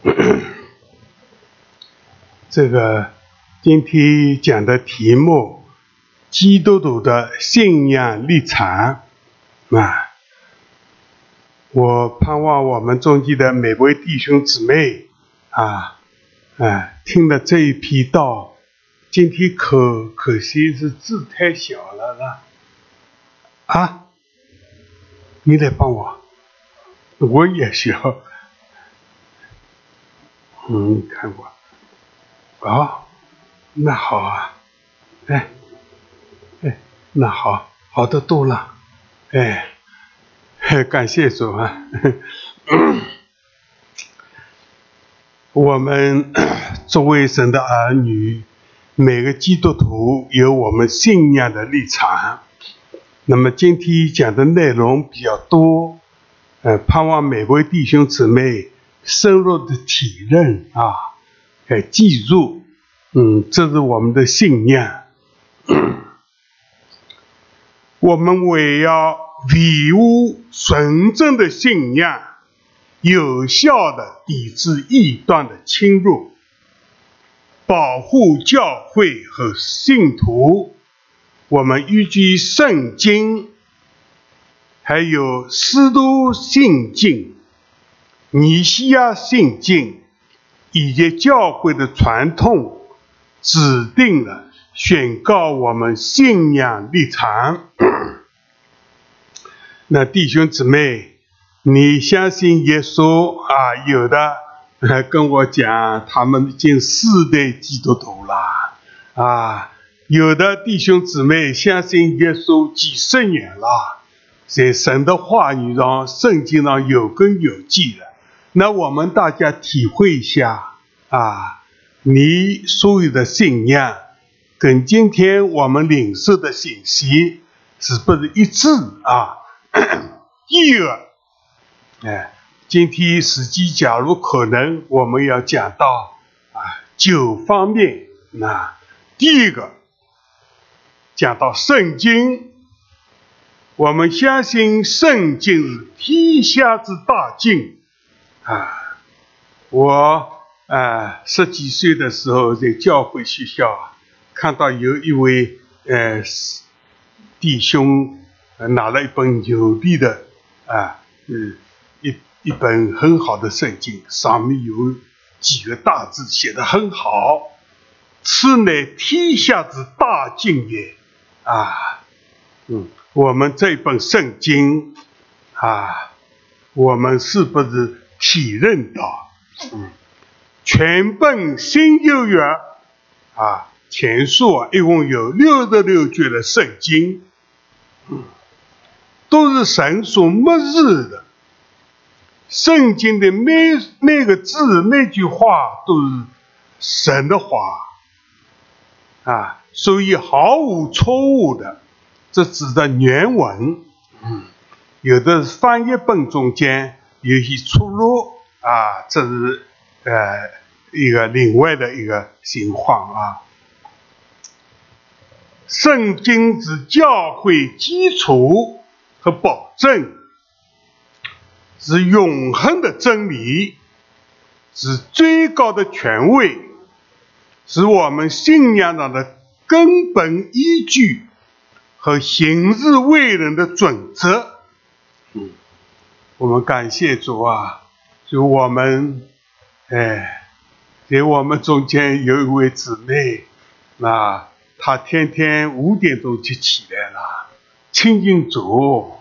这个今天讲的题目：基督徒的信仰立场啊。我盼望我们中间的每位弟兄姊妹啊，哎，听了这一批道，今天可可惜是字太小了，啦？啊，你来帮我，我也需要。嗯，看过。哦，那好啊，哎，哎，那好，好的多了，哎，感谢主啊！我们 作为神的儿女，每个基督徒有我们信仰的立场。那么今天讲的内容比较多，呃，盼望每位弟兄姊妹深入的体认啊。哎，记住，嗯，这是我们的信仰。我们为要维护纯正的信仰，有效的抵制异端的侵入，保护教会和信徒。我们依据圣经，还有师徒信经、尼西亚信经。以及教会的传统，指定了宣告我们信仰立场。那弟兄姊妹，你相信耶稣啊？有的跟我讲，他们已经四代基督徒了啊。有的弟兄姊妹相信耶稣几十年了，在神的话语上、圣经上有根有据了。那我们大家体会一下啊，你所有的信仰跟今天我们领受的信息是不是一致啊？第二，哎，今天实际假如可能，我们要讲到啊九方面。那第一个讲到圣经，我们相信圣经是天下之大经。啊，我啊十几岁的时候在教会学校看到有一位呃弟兄拿了一本牛逼的啊嗯一一本很好的圣经，上面有几个大字写的很好，此乃天下之大经也啊嗯，我们这本圣经啊，我们是不是？体认到，嗯，全本新旧约啊，前书啊，一共有六十六卷的圣经，嗯，都是神所默示的。圣经的每每个字、每句话都是神的话，啊，所以毫无错误的。这指的原文，嗯，有的翻译本中间。有些出入啊，这是呃一个另外的一个情况啊。圣经是教会基础和保证，是永恒的真理，是最高的权威，是我们信仰上的根本依据和行事为人的准则。我们感谢主啊！就我们，哎，给我们中间有一位姊妹，那她天天五点钟就起来了，亲近主。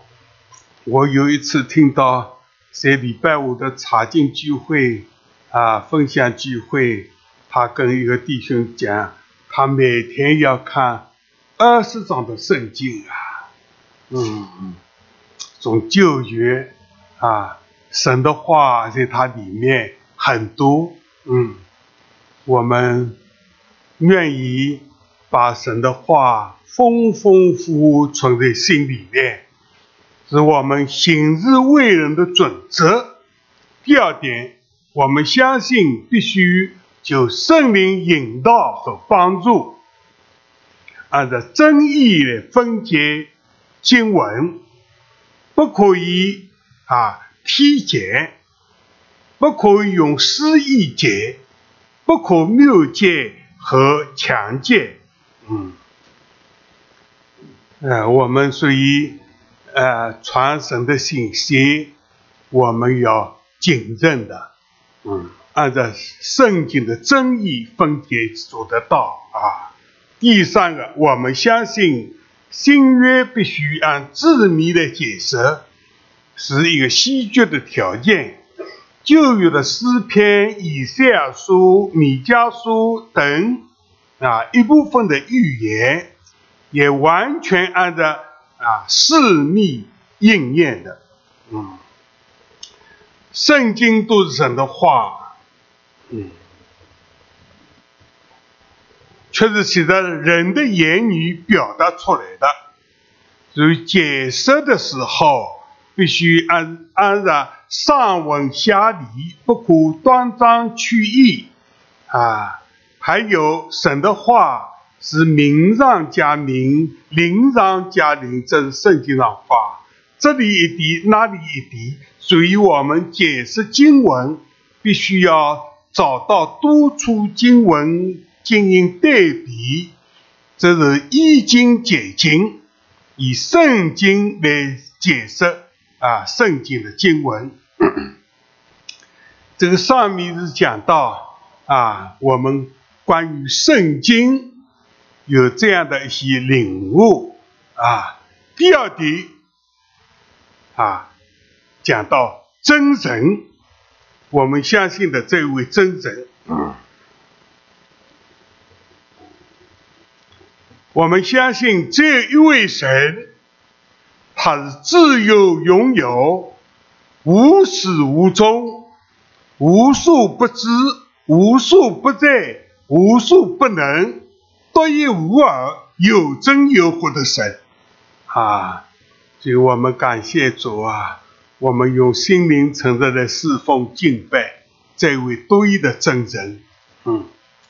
我有一次听到在礼拜五的查经聚会啊，分享聚会，她跟一个弟兄讲，她每天要看二十章的圣经啊，嗯，从旧约。啊，神的话在它里面很多，嗯，我们愿意把神的话丰丰富富存在心里面，是我们行事为人的准则。第二点，我们相信必须就圣灵引导和帮助，按照真义来分解经文，不可以。啊，体检不可以用私意解，不可谬解和强解。嗯，呃，我们所以呃传神的信息，我们要谨慎的，嗯，按照圣经的真义分解做得到啊。第三个，我们相信新约必须按字谜的解释，是一个稀缺的条件。旧约的诗篇、以赛亚书、米迦书等啊一部分的预言，也完全按照啊字密应验的。嗯，圣经都是神的话，嗯。却是写在人的言语表达出来的，所以解释的时候必须按按照上文下理，不可断章取义啊。还有神的话是名上加名，灵上加灵，这是圣经上话，这里一滴，那里一滴。所以我们解释经文，必须要找到多处经文。进行对比，这是易经解经，以圣经来解释啊，圣经的经文。这个上面是讲到啊，我们关于圣经有这样的一些领悟啊。第二点啊，讲到真神，我们相信的这位真神。我们相信这一位神，他是自由拥有、无始无终、无所不知、无所不在、无所不能、独一无二、有真有活的神啊！所以我们感谢主啊！我们用心灵诚实的侍奉敬拜这位独一的真神，嗯。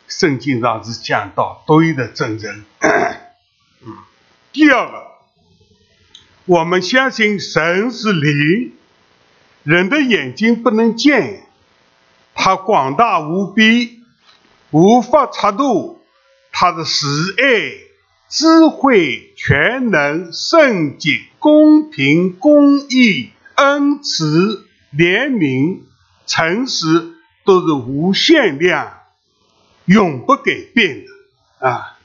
圣经上是讲到独一的真人。嗯，第二个，我们相信神是灵，人的眼睛不能见，他广大无边，无法测度，他的慈爱、智慧、全能、圣洁、公平、公义、恩慈、怜悯、诚实，都是无限量。永不改变的啊！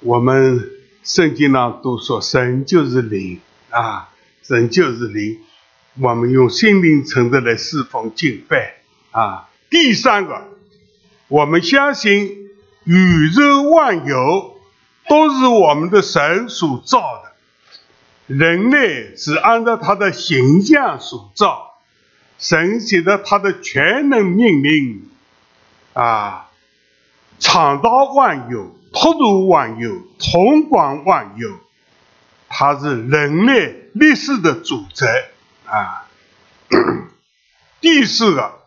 我们圣经上都说神就是灵啊，神就是灵。我们用心灵诚实来侍奉敬拜啊。第三个，我们相信宇宙万有都是我们的神所造的，人类是按照他的形象所造，神写的他的全能命令啊。创造万有，托住万有，统管万有，它是人类历史的主宰啊。第四个，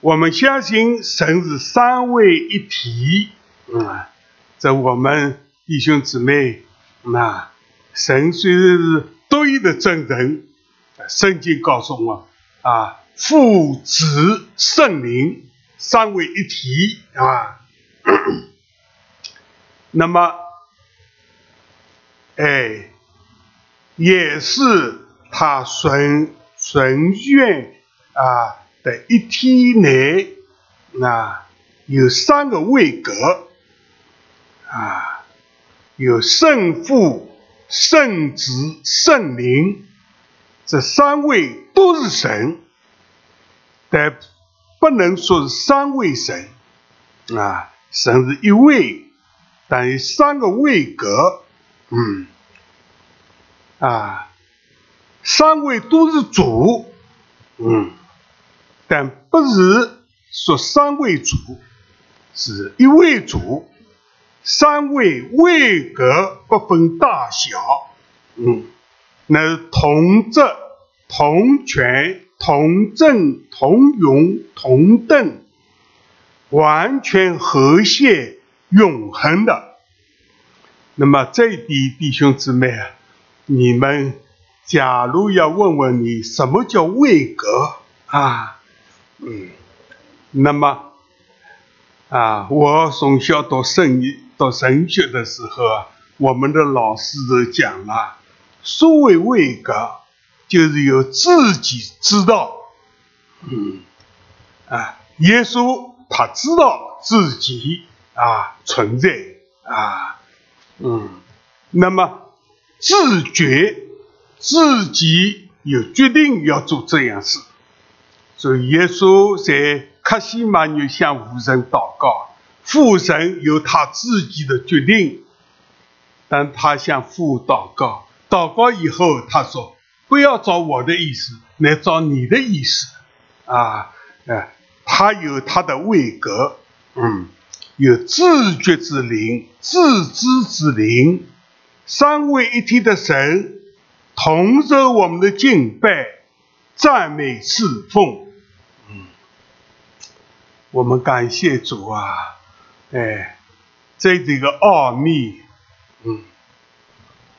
我们相信神是三位一体啊。这我们弟兄姊妹，那神虽然是独一的真人，圣经告诉我啊，父子圣灵三位一体啊。那么，哎，也是他神神院啊的一体内，啊，有三个位格，啊，有圣父、圣子、圣灵，这三位都是神，但不能说是三位神，啊。神是一位，但有三个位格，嗯，啊，三位都是主，嗯，但不是说三位主，是一位主，三位位格不分大小，嗯，那同质、同权、同正、同荣、同等。完全和谐永恒的，那么这一点弟兄姊妹啊，你们假如要问问你什么叫位格？啊，嗯，那么啊，我从小读圣读神学的时候啊，我们的老师都讲了，所谓位格，就是有自己知道，嗯，啊，耶稣他知道自己啊存在啊，嗯，那么自觉自己有决定要做这样事。所以，耶稣在克西马尼向父神祷告，父神有他自己的决定，但他向父祷告，祷告以后，他说：“不要照我的意思，来照你的意思。”啊，哎，他有他的位格，嗯，有自觉之灵、自知之灵，三位一体的神，同受我们的敬拜、赞美、侍奉。嗯我们感谢主啊！哎，在这个奥秘，嗯，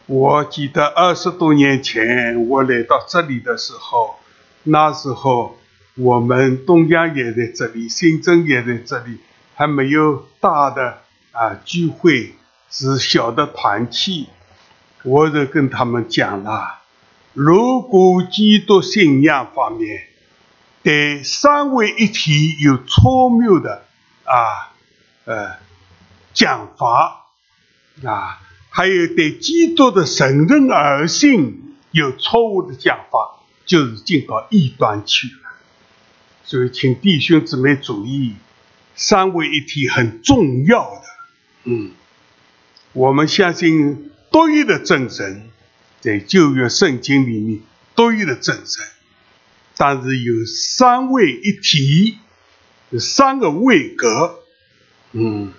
我记得二十多年前我来到这里的时候，那时候我们东江也在这里，新增也在这里，还没有大的啊聚会，是小的团契。我就跟他们讲了，如果基督信仰方面。对三位一体有错谬的啊，呃讲法啊，还有对基督的神人而信有错误的讲法，就是进到异端去了。所以，请弟兄姊妹注意，三位一体很重要的。嗯，我们相信独一的真神，在旧约圣经里面独一的真神。但是有三位一体，有三个位格，嗯，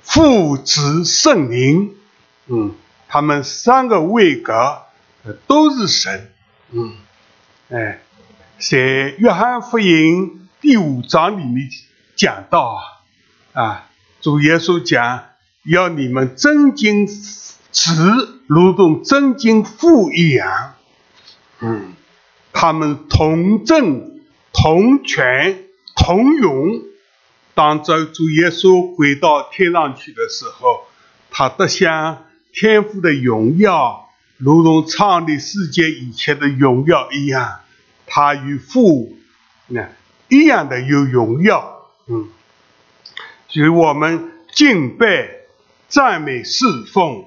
父子圣灵，嗯，他们三个位格都是神，嗯，哎，在约翰福音第五章里面讲到啊，啊主耶稣讲要你们尊敬子，如同真经父一样，嗯。他们同正、同权、同勇。当这主耶稣回到天上去的时候，他得享天父的荣耀，如同创立世界以前的荣耀一样。他与父那一样的有荣耀。嗯，就我们敬拜、赞美、侍奉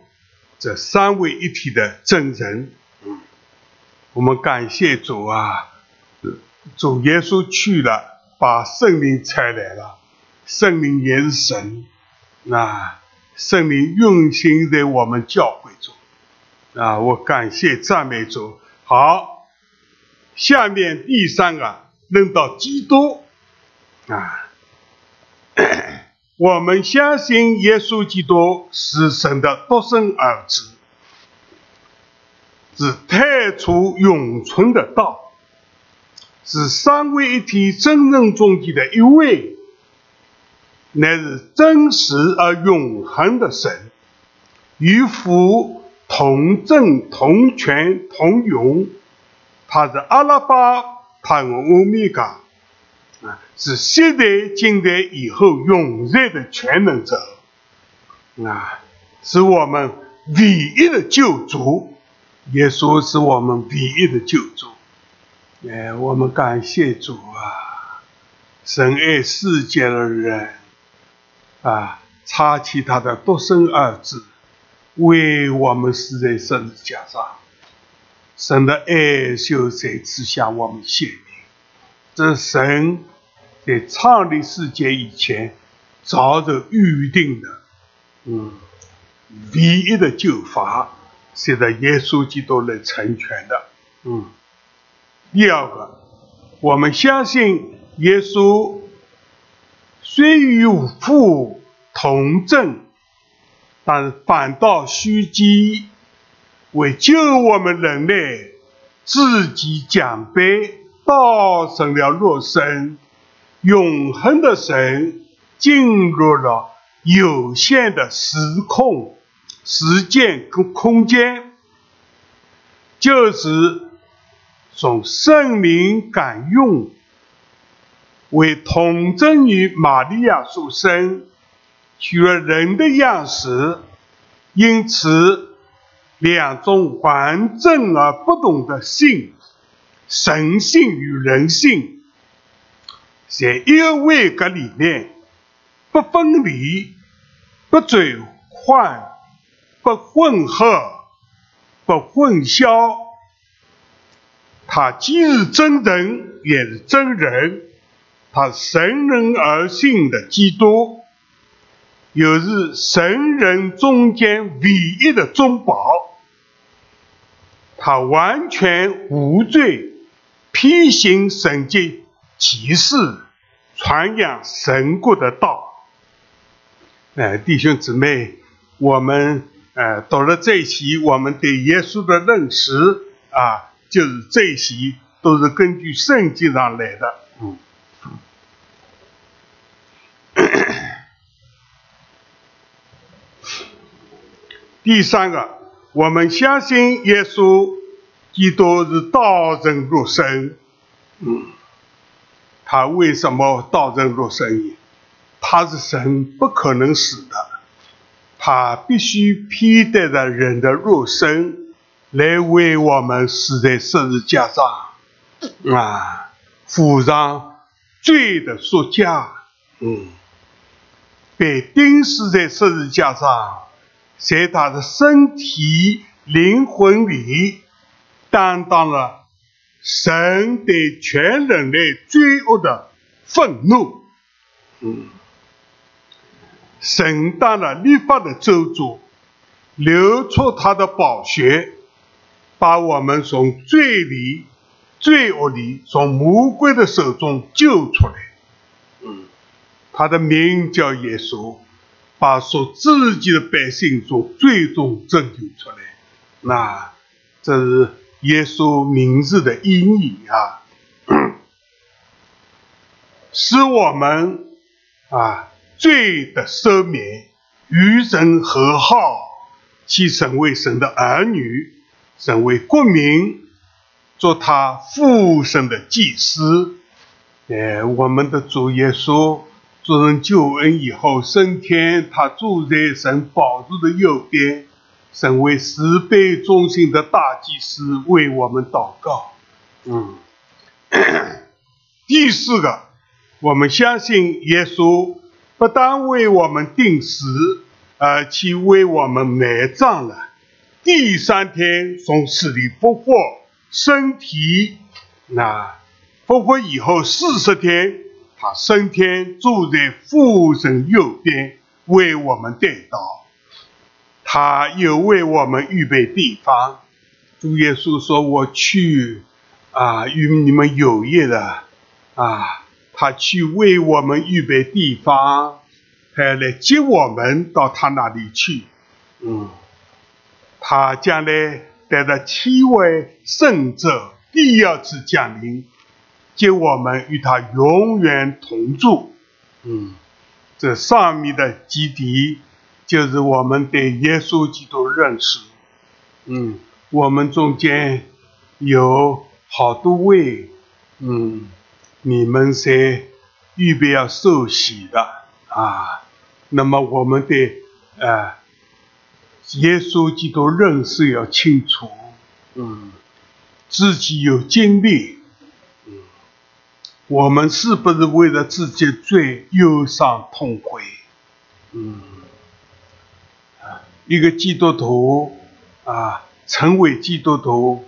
这三位一体的真人。我们感谢主啊！主耶稣去了，把圣灵差来了。圣灵也是神，啊，圣灵运行在我们教会中，啊，我感谢赞美主。好，下面第三个论到基督，啊，我们相信耶稣基督是神的独生儿子。是太初永存的道，是三位一体真正中间的一位，乃是真实而永恒的神，与父同正同权同永，他是阿拉巴，他是欧米伽，啊，是现代、近代以后永在的全能者，啊，是我们唯一的救主。耶稣是我们唯一的救主，哎，我们感谢主啊！神爱世界的人啊，插起他的独生儿子，为我们死在十字架上。神的爱就在此向我们显明，这神在创立世界以前早就预定的，嗯，唯一的救法。现在耶稣基督来成全的，嗯。第二个，我们相信耶稣虽与父同正，但是反倒虚己，为救我们人类，自己降卑，道成了肉身，永恒的神进入了有限的时空。时间跟空间，就是从圣灵感用为童贞女玛利亚所生，取了人的样式，因此两种完整而不同的性，神性与人性，在一个位格里面不分离、不转换、不混合、不混淆。他既是真人，也是真人。他神人而性的基督，又是神人中间唯一的中保。他完全无罪，披行神迹启示，传扬神国的道。哎，弟兄姊妹，我们呃读了这些，我们对耶稣的认识啊，就是这些都是根据圣经上来的。嗯。第三个，我们相信耶稣基督是道人肉身。嗯，他为什么道人入身？他是神，不可能死的，他必须披戴着人的肉身来为我们死在十字架上，啊，付上罪的赎价。嗯。被钉死在十字架上，在他的身体、灵魂里，担当了神对全人类罪恶的愤怒。嗯，神当了立法的咒诅，流出他的宝血，把我们从罪里、罪恶里、从魔鬼的手中救出来。嗯。他的名叫耶稣，把属自己的百姓从最终拯救出来。那这是耶稣名字的意义啊，使我们啊罪的赦免，与神和好，去成为神的儿女，成为国民，做他父神的祭司。哎，我们的主耶稣。做人救恩以后升天，他住在神宝座的右边，成为十倍中心的大祭司，为我们祷告。嗯，第四个，我们相信耶稣不但为我们定死，而且为我们埋葬了。第三天从死里复活，身体那复活以后四十天。他升天，住在父神右边，为我们带道。他又为我们预备地方。主耶稣说：“我去啊，与你们有约的啊。”他去为我们预备地方，还来接我们到他那里去。嗯，他将来带着七位圣者第二次降临。接我们与他永远同住，嗯，这上面的基底就是我们对耶稣基督认识，嗯，我们中间有好多位，嗯，你们是预备要受洗的啊，那么我们对呃耶稣基督认识要清楚，嗯，自己有经历。嗯我们是不是为了自己罪忧伤痛悔？嗯，一个基督徒啊，成为基督徒，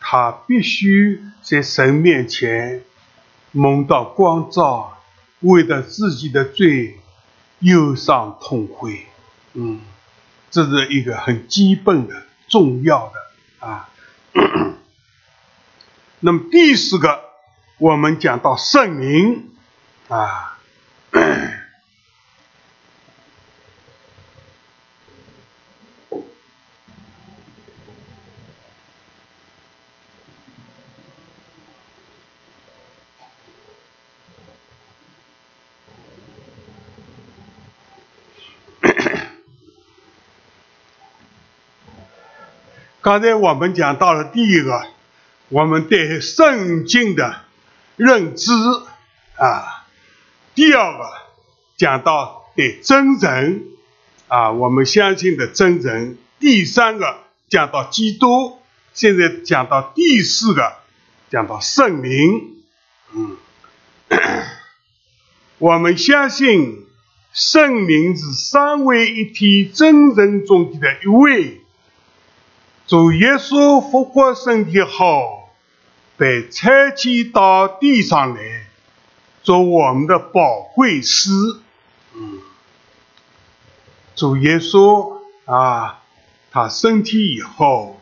他必须在神面前蒙到光照，为了自己的罪忧伤痛悔。嗯，这是一个很基本的、重要的啊。那么第四个。我们讲到圣名啊，刚才我们讲到了第一个，我们对圣经的。认知啊，第二个讲到对真人啊，我们相信的真人。第三个讲到基督，现在讲到第四个讲到圣灵。嗯，我们相信圣灵是三位一体真人中的一位。主耶稣复活身体后，被差遣到地上来，做我们的宝贵师。嗯，主耶稣啊，他身体以后，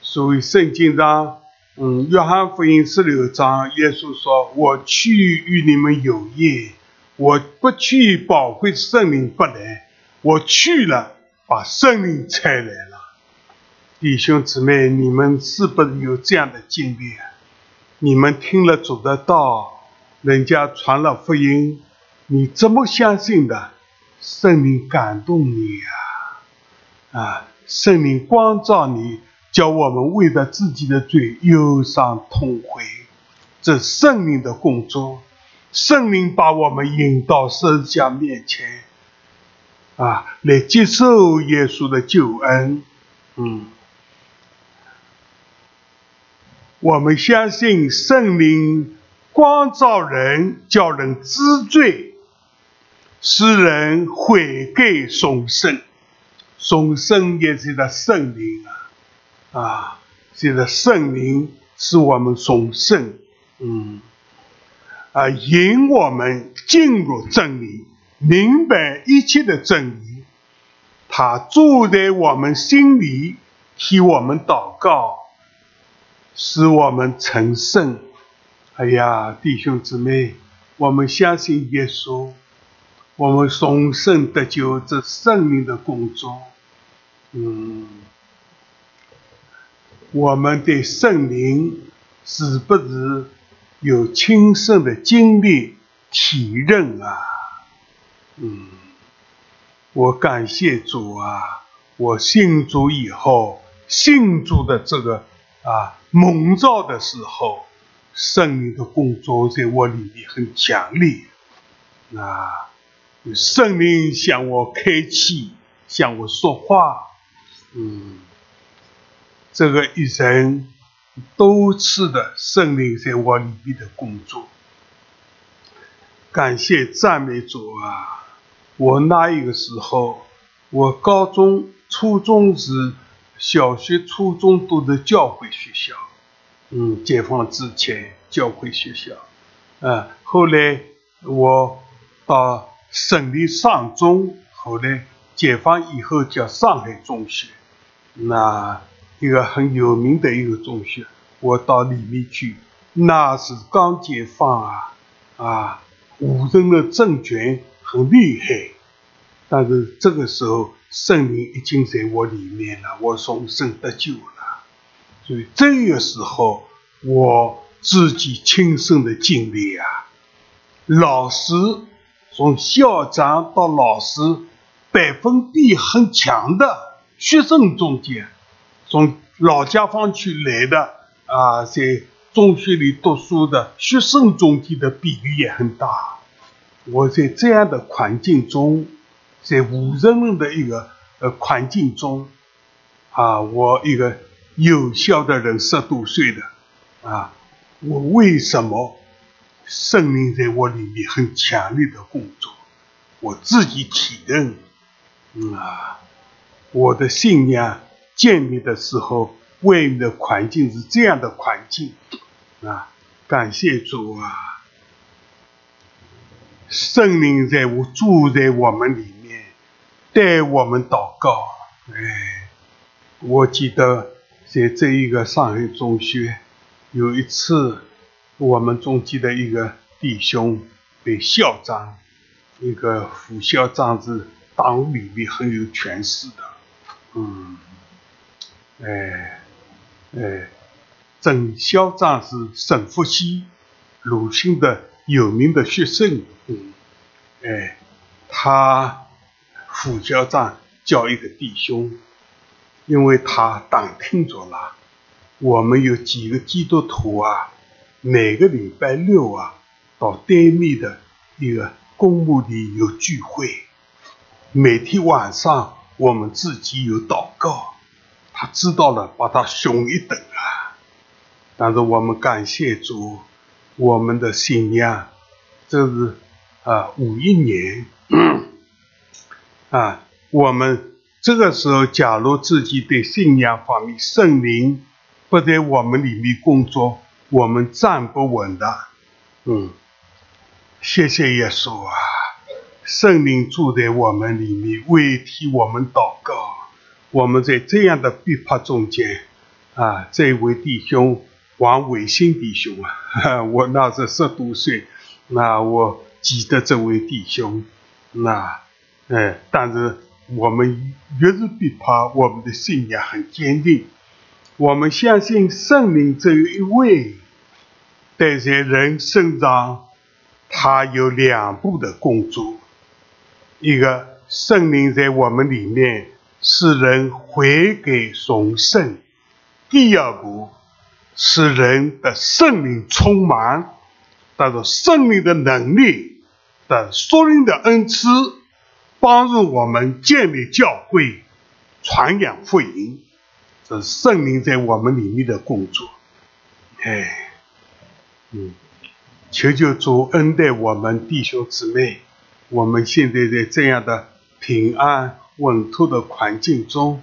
所以圣经上。嗯，约翰福音十六章，耶稣说：“我去与你们有约，我不去，宝贵圣灵不来；我去了，把圣灵差来。”弟兄姊妹，你们是不是有这样的经历啊？你们听了主的道，人家传了福音，你怎么相信的？圣灵感动你呀，啊，圣灵光照你。叫我们为了自己的罪忧伤痛悔，这圣灵的工作，圣灵把我们引到圣家面前，啊，来接受耶稣的救恩。嗯，我们相信圣灵光照人，叫人知罪，使人悔改重生，重生也是的圣灵啊。啊，这个圣灵使我们重生，嗯，啊，引我们进入真理，明白一切的真理。他住在我们心里，替我们祷告，使我们成圣。哎呀，弟兄姊妹，我们相信耶稣，我们从圣得救，这圣灵的工作，嗯。我们对圣灵是不是有亲身的经历体认啊？嗯，我感谢主啊！我信主以后，信主的这个啊蒙召的时候，圣灵的工作在我里面很强烈啊！圣灵向我开启，向我说话，嗯。这个一生多次的圣灵在我里面的工作，感谢赞美主啊！我那一个时候，我高中、初中时小学、初中都是教会学校，嗯，解放之前教会学校，啊，后来我到省立上中，后来解放以后叫上海中学，那。一个很有名的一个中学，我到里面去，那是刚解放啊，啊，五人的政权很厉害，但是这个时候圣灵已经在我里面了，我重生得救了，所以这个时候我自己亲身的经历啊，老师从校长到老师，百分比很强的学生中间。从老家方去来的啊，在中学里读书的学生中间的比例也很大。我在这样的环境中，在无人的一个呃环境中，啊，我一个有效的人十多岁的啊，我为什么圣灵在我里面很强烈的工作？我自己体认，啊，我的信仰。建立的时候，外面的环境是这样的环境啊！感谢主啊！圣灵在我住在我们里面，带我们祷告。哎，我记得在这一个上海中学，有一次我们中间的一个弟兄被校长，一个副校长是党里面很有权势的，嗯。哎，哎，郑校长是沈复熙、鲁迅的有名的学生。嗯，哎，他副校长叫一个弟兄，因为他打听着了，我们有几个基督徒啊，每个礼拜六啊，到对面的一个公墓里有聚会，每天晚上我们自己有祷告，他知道了，把他凶一等啊。但是我们感谢主，我们的信仰，这是啊五一年啊，我们这个时候，假如自己对信仰方面圣灵不在我们里面工作，我们站不稳的，嗯。谢谢耶稣啊！圣灵住在我们里面，为替我们祷告。我们在这样的逼迫中间啊，这位弟兄王伟新弟兄啊，我那时十多岁，那我记得这位弟兄，那哎，但是我们越是逼迫，我们的信仰很坚定。我们相信圣灵只有一位，但在人生长。他有两步的工作，一个圣灵在我们里面使人悔改重生；第二步使人的圣灵充满，带着圣灵的能力的属灵的恩赐，帮助我们建立教会、传扬福音。这是圣灵在我们里面的工作。哎，嗯。求求主恩待我们弟兄姊妹，我们现在在这样的平安稳妥的环境中，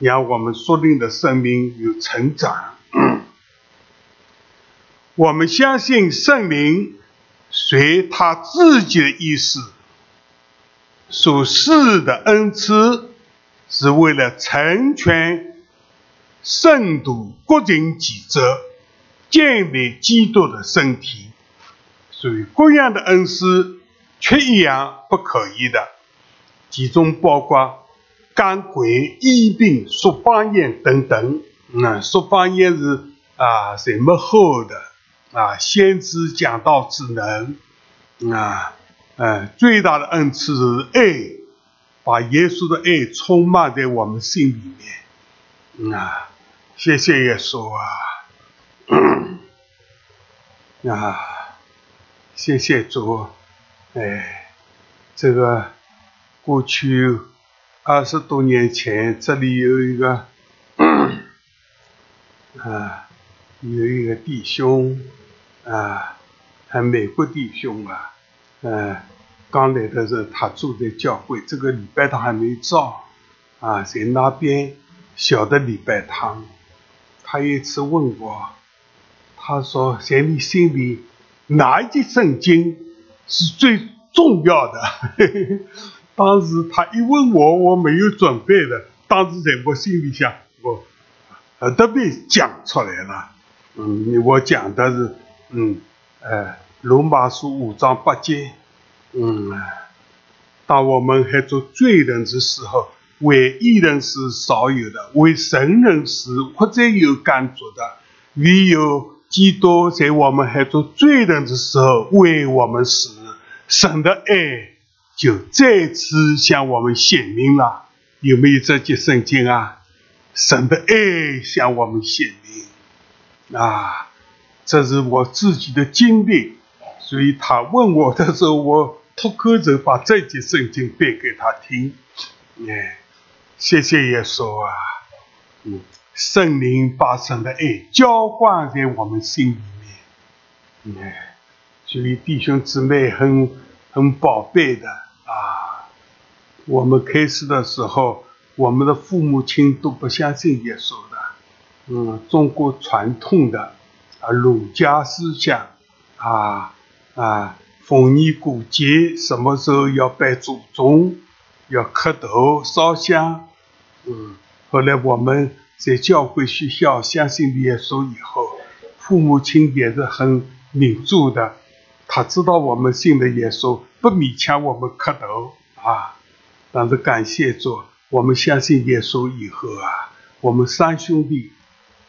让我们属灵的生命有成长。我们相信圣灵随他自己的意思所赐的恩赐，是为了成全圣徒各尽己责，建立基督的身体。所以各样的恩师，缺一样不可以的，其中包括赶鬼、医病、说方言等等。嗯，说方言是啊，什么好的啊？先知讲道之能啊，嗯，最大的恩赐是爱，把耶稣的爱充满在我们心里面。啊，谢谢耶稣啊，啊。谢谢主，哎，这个过去二十多年前，这里有一个啊，有一个弟兄啊，还美国弟兄啊，嗯，刚来的时候，他住在教会，这个礼拜堂还没造啊，在那边小的礼拜堂，他有一次问我，他说在你心里。哪一节圣经是最重要的？当时他一问我，我没有准备的。当时在我心里想，我呃特别讲出来了。嗯，我讲的是，嗯，呃，罗马书五章八节。嗯，当我们还做罪人的时候，为义人是少有的，为神人是或者有感觉的，唯有。基督在我们还做罪人的时候为我们死，神的爱就再次向我们显明了。有没有这节圣经啊？神的爱向我们显明啊！这是我自己的经历，所以他问我的时候，我脱口就把这节圣经背给他听。哎，谢谢耶稣啊！嗯。圣灵把神的爱浇灌在我们心里面，哎，所以弟兄姊妹很很宝贝的啊。我们开始的时候，我们的父母亲都不相信耶稣的，嗯，中国传统的啊儒家思想啊啊，逢年过节什么时候要拜祖宗，要磕头烧香，嗯，后来我们。在教会学校相信耶稣以后，父母亲也是很民主的。他知道我们信的耶稣，不勉强我们磕头啊。但是感谢主，我们相信耶稣以后啊，我们三兄弟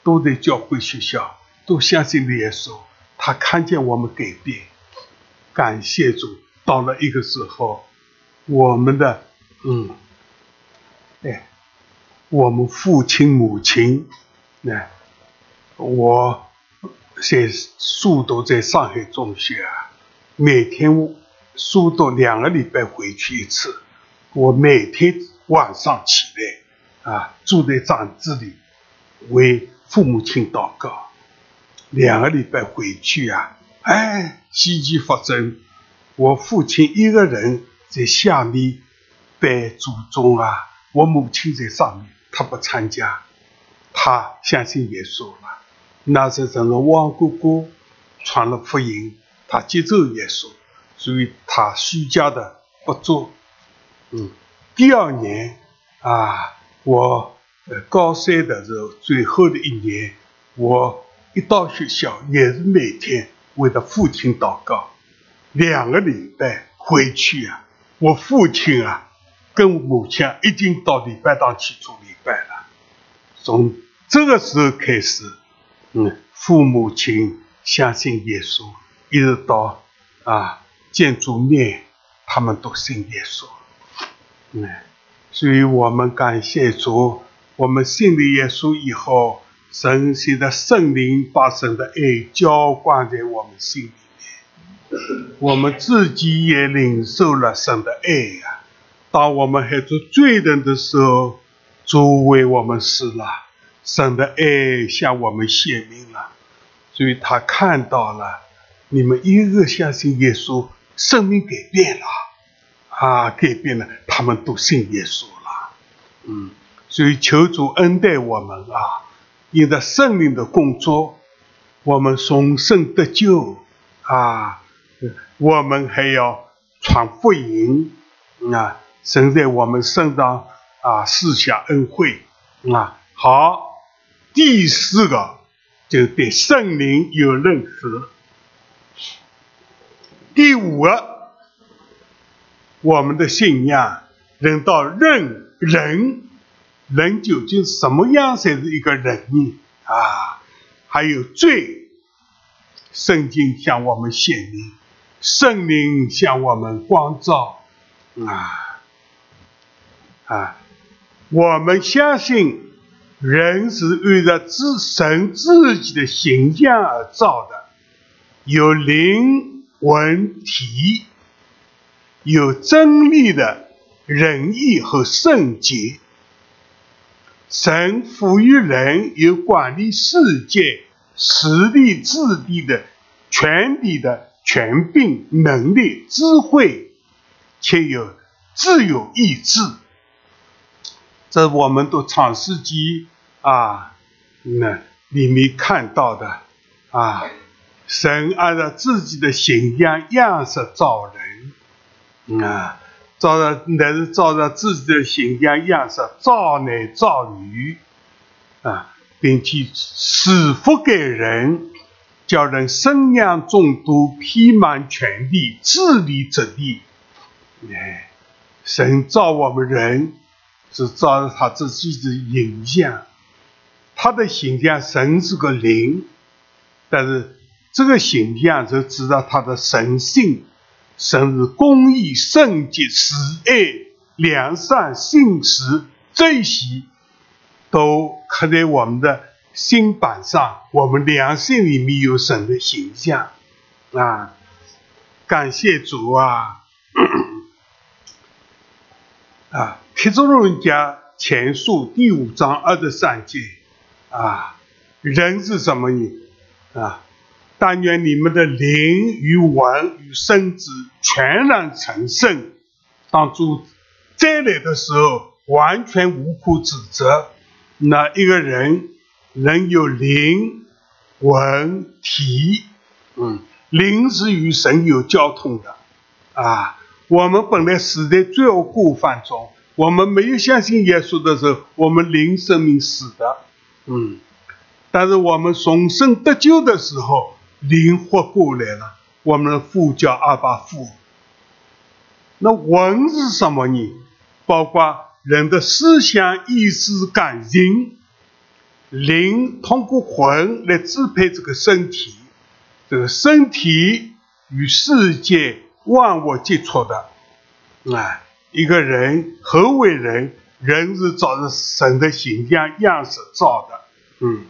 都在教会学校，都相信耶稣。他看见我们改变，感谢主。到了一个时候，我们的嗯，哎。我们父亲母亲，那我在书读在上海中学，啊每天缩到两个礼拜回去一次。我每天晚上起来啊，坐在帐子里为父母亲祷告。两个礼拜回去啊，哎，奇迹发生，我父亲一个人在下面拜祖宗啊，我母亲在上面，他不参加，他相信耶稣了。那是整个王哥哥传了福音，他接受耶稣，所以他虚假的不做。嗯，第二年啊，我呃高三的时候最后的一年，我一到学校也是每天为了父亲祷告。两个礼拜回去啊，我父亲啊跟母亲啊已经到礼拜堂去做礼拜了。从这个时候开始。嗯，父母亲相信耶稣，一直到啊见主面，他们都信耶稣。嗯，所以我们感谢主，我们信了耶稣以后，神现在圣灵把神的爱浇灌在我们心里面，我们自己也领受了神的爱呀。当我们还做罪人的时候，主为我们死了。神的爱向我们显明了，所以他看到了你们一个相信耶稣，生命改变了，啊，改变了，他们都信耶稣了，嗯，所以求主恩待我们啊，因着圣灵的工作，我们重生得救啊，我们还要传福音啊，神在我们身上啊施下恩惠啊，好。第四个就对圣灵有认识。第五个，我们的信仰人到认人，人究竟什么样才是一个人呢？啊，还有罪，圣经向我们显明，圣灵向我们光照，啊啊，我们相信。人是按照自神自己的形象而造的，有灵魂体，有真理的仁义和圣洁。神赋予人有管理世界、实力智力的权利的权柄、能力、智慧，且有自由意志。这我们都创世纪啊，那里面看到的啊，神按照自己的形象样式造人，啊，照着乃是照着自己的形象样式造男造女，啊，并且赐福给人，叫人生养众多，披满全地，治理这地。哎，神造我们人。是照着他自己的形象，他的形象神是个灵，但是这个形象就知道他的神性，神是公义、圣洁、慈爱、良善、信实这些都刻在我们的心板上，我们良心里面有神的形象啊！感谢主啊！啊，《帖子人家前书》第五章二十三节，啊，人是什么呢？啊，但愿你们的灵与魂与身子全然成圣，当主再来的时候，完全无苦指责。那一个人，人有灵、魂、体，嗯，灵是与神有交通的，啊。我们本来死在罪恶过犯中，我们没有相信耶稣的时候，我们灵生命死的，嗯，但是我们重生得救的时候，灵活过来了，我们的父叫阿巴父。那魂是什么呢？包括人的思想、意识、感情，灵通过魂来支配这个身体，这个身体与世界。万物接触的，啊，一个人何为人？人是照着神的形象样式造的，嗯。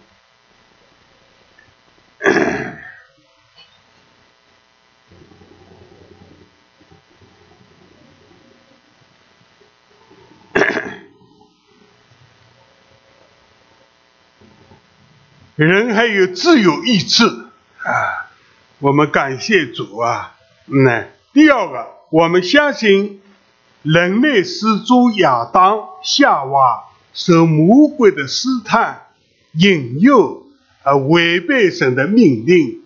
人还有自由意志啊！我们感谢主啊！那第二个，我们相信人类始祖亚当、夏娃受魔鬼的试探、引诱而违背神的命令，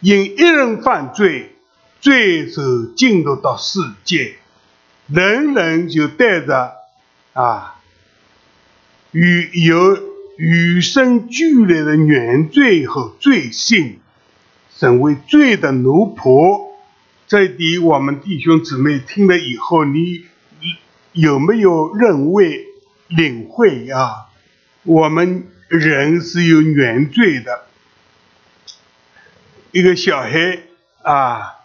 因一人犯罪，罪就进入到世界，人人就带着啊，与有。与生俱来的原罪和罪性，成为罪的奴仆。这点我们弟兄姊妹听了以后，你有没有认为领会啊？我们人是有原罪的，一个小孩啊。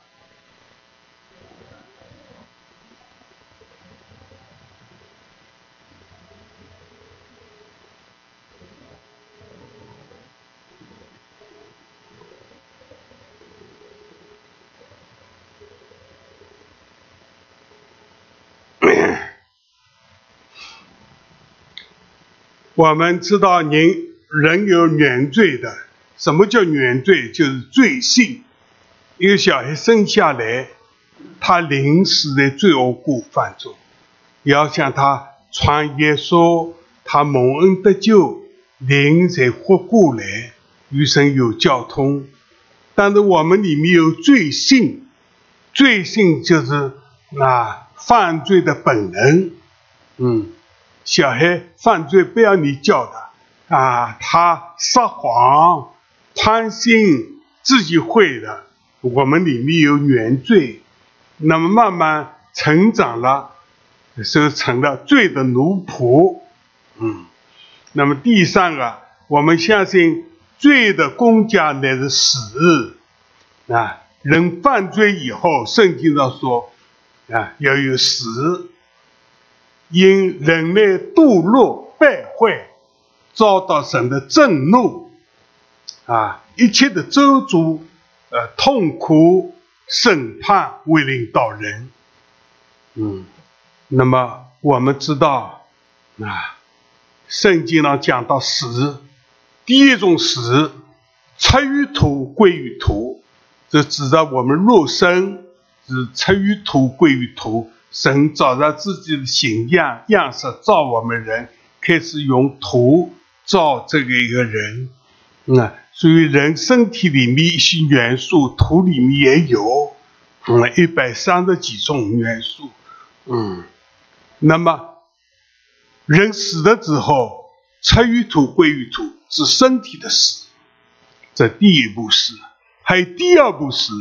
我们知道，人人有原罪的。什么叫原罪？就是罪性。一个小孩生下来，他临时的罪恶过犯中，要向他传耶稣，他蒙恩得救，灵才活过来，与神有交通。但是我们里面有罪性，罪性就是啊犯罪的本能，嗯。小孩犯罪不要你教的啊，他撒谎、贪心，自己会的。我们里面有原罪，那么慢慢成长了，就成了罪的奴仆。嗯，那么第三个，我们相信罪的公家乃是死啊。人犯罪以后，圣经上说啊，要有死。因人类堕落败坏，遭到神的震怒，啊，一切的咒诅、呃痛苦、审判为领导人，嗯，那么我们知道，啊，圣经上讲到死，第一种死，出于土归于土，这指着我们肉身是出于土归于土。神照着自己的形象样式造我们人，开始用土造这个一个人，啊，所以人身体里面一些元素，土里面也有，嗯，一百三十几种元素，嗯，那么人死了之后，出于土归于土，是身体的死，这第一步死，还有第二步死，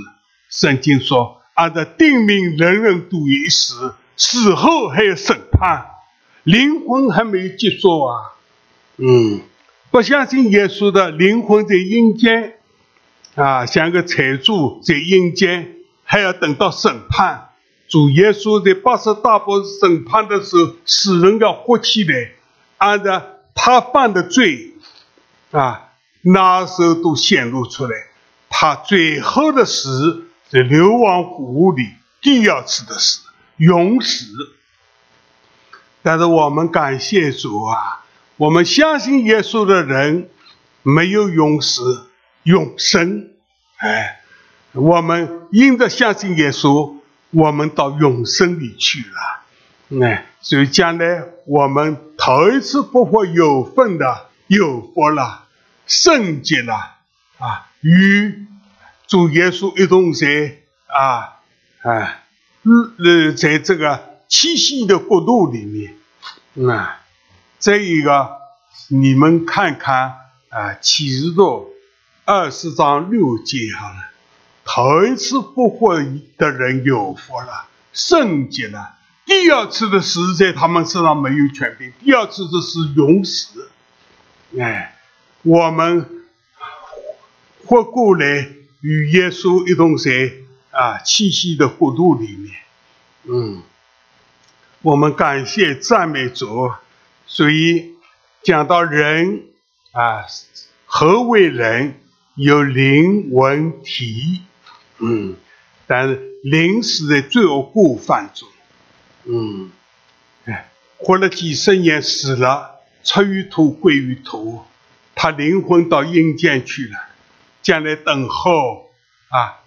圣经说。按照定命，人人都已死，死后还有审判，灵魂还没有结束啊。嗯，不相信耶稣的灵魂在阴间啊，像个财主在阴间，还要等到审判。主耶稣在八十大波审判的时候，死人要活起来，按照他犯的罪啊，那时候都显露出来，他最后的死。在流亡谷里，第二次的死，永死。但是我们感谢主啊，我们相信耶稣的人没有永死，永生。哎，我们因着相信耶稣，我们到永生里去了。哎，所以将来我们头一次复活有份的，有福了，圣洁了啊，与。主耶稣一同在啊啊，呃，在这个七夕的国度里面，啊，再一个，你们看看啊，启示录二十章六节好了，头一次复活的人有福了，圣洁了；第二次的死在他们身上没有权柄，第二次的是永死。哎，我们活过来。与耶稣一同在啊气息的国度里面，嗯，我们感谢赞美主。所以讲到人啊，何为人？有灵、魂、体，嗯，但是灵是在罪恶过犯中，嗯，活了几十年死了，出于土归于土，他灵魂到阴间去了，将来等候啊，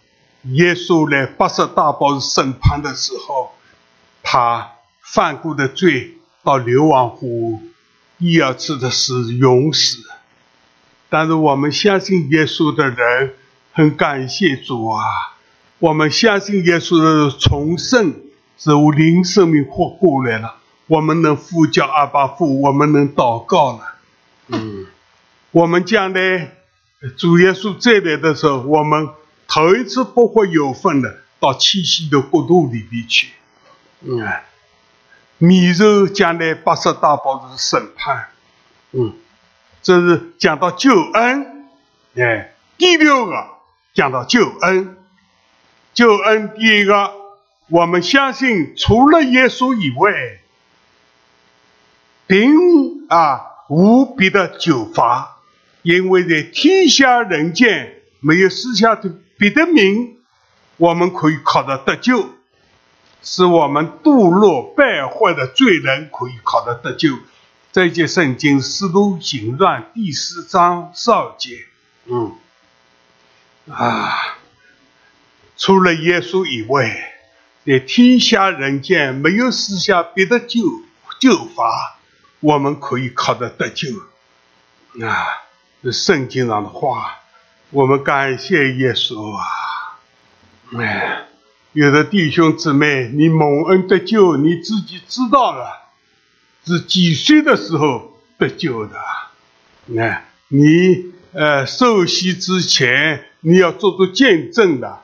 耶稣来八十大宝审判的时候，他犯过的罪到流亡湖，第二次的是永死。但是我们相信耶稣的人，很感谢主啊！我们相信耶稣的重生，使我灵生命活过来了。我们能呼叫阿巴父，我们能祷告了。嗯，我们将来主耶稣再来的时候，我们头一次不会有份的到七夕的国度里边去。嗯，米肉将来八十大宝的审判。嗯。这是讲到救恩，哎，第六个讲到救恩，救恩第一个，我们相信除了耶稣以外，并啊无别的救法，因为在天下人间没有私下的别的名，我们可以靠着得救，是我们堕落败坏的罪人可以靠着得救。这节圣经《使徒行传》第四章十二节，嗯，啊，除了耶稣以外，在天下人间没有私下别的救救法，我们可以靠着得救。啊，圣经上的话，我们感谢耶稣啊！哎，有的弟兄姊妹，你蒙恩得救，你自己知道了。是几岁的时候得救的？哎，你呃受洗之前你要做做见证的，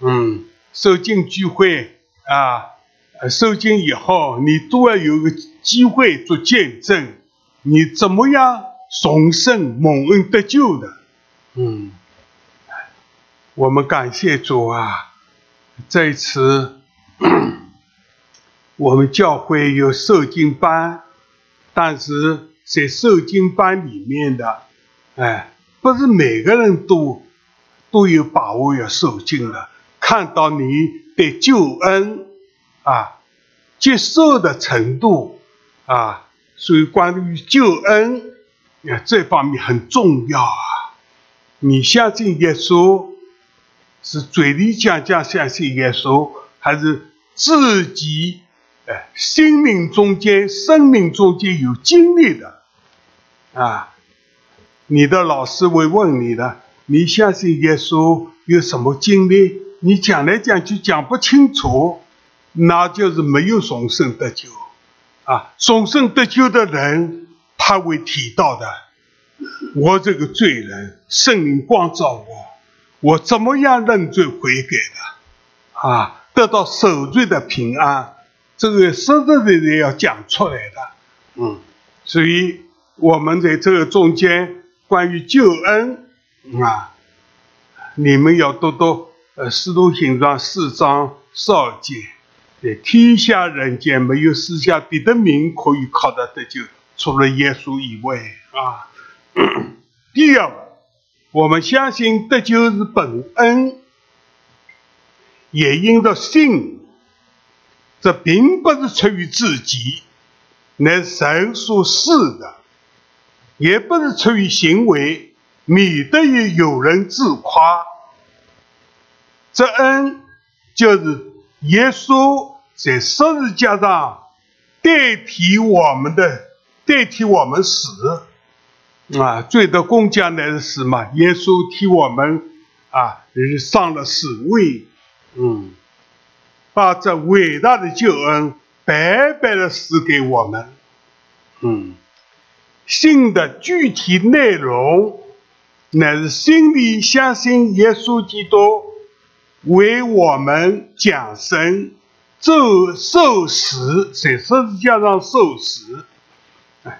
嗯，受浸聚会啊，受浸以后你都要有个机会做见证，你怎么样重生蒙恩得救的？嗯，我们感谢主啊，这一次。我们教会有受经班，但是在受经班里面的，哎，不是每个人都都有把握要受经的。看到你对救恩啊接受的程度啊，所以关于救恩啊这方面很重要啊。你相信耶稣是嘴里讲讲相信耶稣，还是自己？哎，心灵中间、生命中间有经历的啊，你的老师会问你的，你相信耶稣有什么经历？你讲来讲去讲不清楚，那就是没有重生得救啊！重生得救的人，他会提到的，我这个罪人，圣灵光照我，我怎么样认罪悔改的啊？得到受罪的平安。这个实实在在要讲出来的，嗯，所以我们在这个中间关于救恩啊，你们要读读呃《使徒行传》四章十二节，天下人间没有私下别的名可以靠得得救，除了耶稣以外啊。第二，我们相信得救是本恩，也因着信。这并不是出于自己，乃神所赐的；也不是出于行为，免得于有人自夸。这恩就是耶稣在十字架上代替我们的，代替我们死啊！罪的公家乃是死嘛？耶稣替我们啊，上了死位，嗯。把这伟大的救恩白白的赐给我们，嗯，信的具体内容乃是心里相信耶稣基督为我们降生、受受死，在十字架上受死，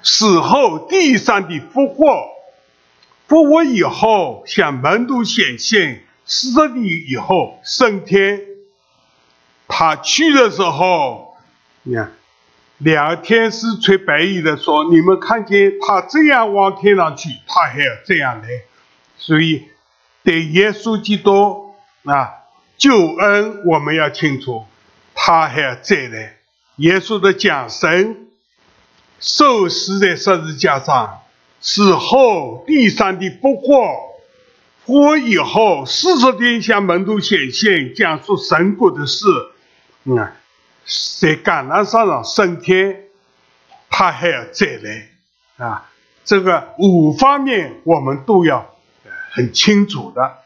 死后地上的复活，复活以后向门徒显现，死了以后升天。他去的时候，你看，两天使吹白衣的说：“你们看见他这样往天上去，他还要这样来。”所以，对耶稣基督啊救恩，我们要清楚，他还要再来。耶稣的降生、受死在十字架上，死后地上的复活，复活以后四十天向门徒显现，讲述神国的事。嗯，在橄榄山上升天，他还要再来啊！这个五方面我们都要很清楚的，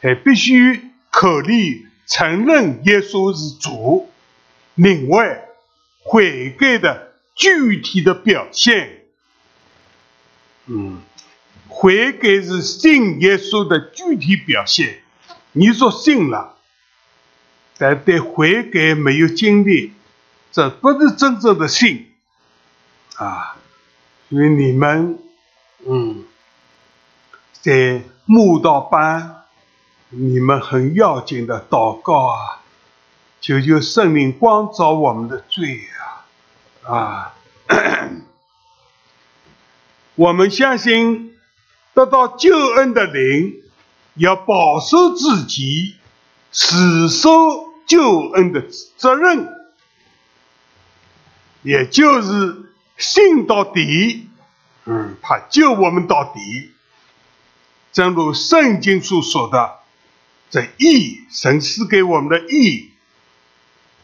还必须考虑承认耶稣是主。另外，悔改的具体的表现。嗯，悔改是信耶稣的具体表现。你说信了，但对悔改没有经历，这不是真正的信啊。所以你们，嗯，在慕道班，你们很要紧的祷告啊，求求圣灵光照我们的罪啊，啊。我们相信得到救恩的人要保守自己，死守救恩的责任，也就是信到底。嗯，他救我们到底。正如圣经所说的：“这义，神赐给我们的义，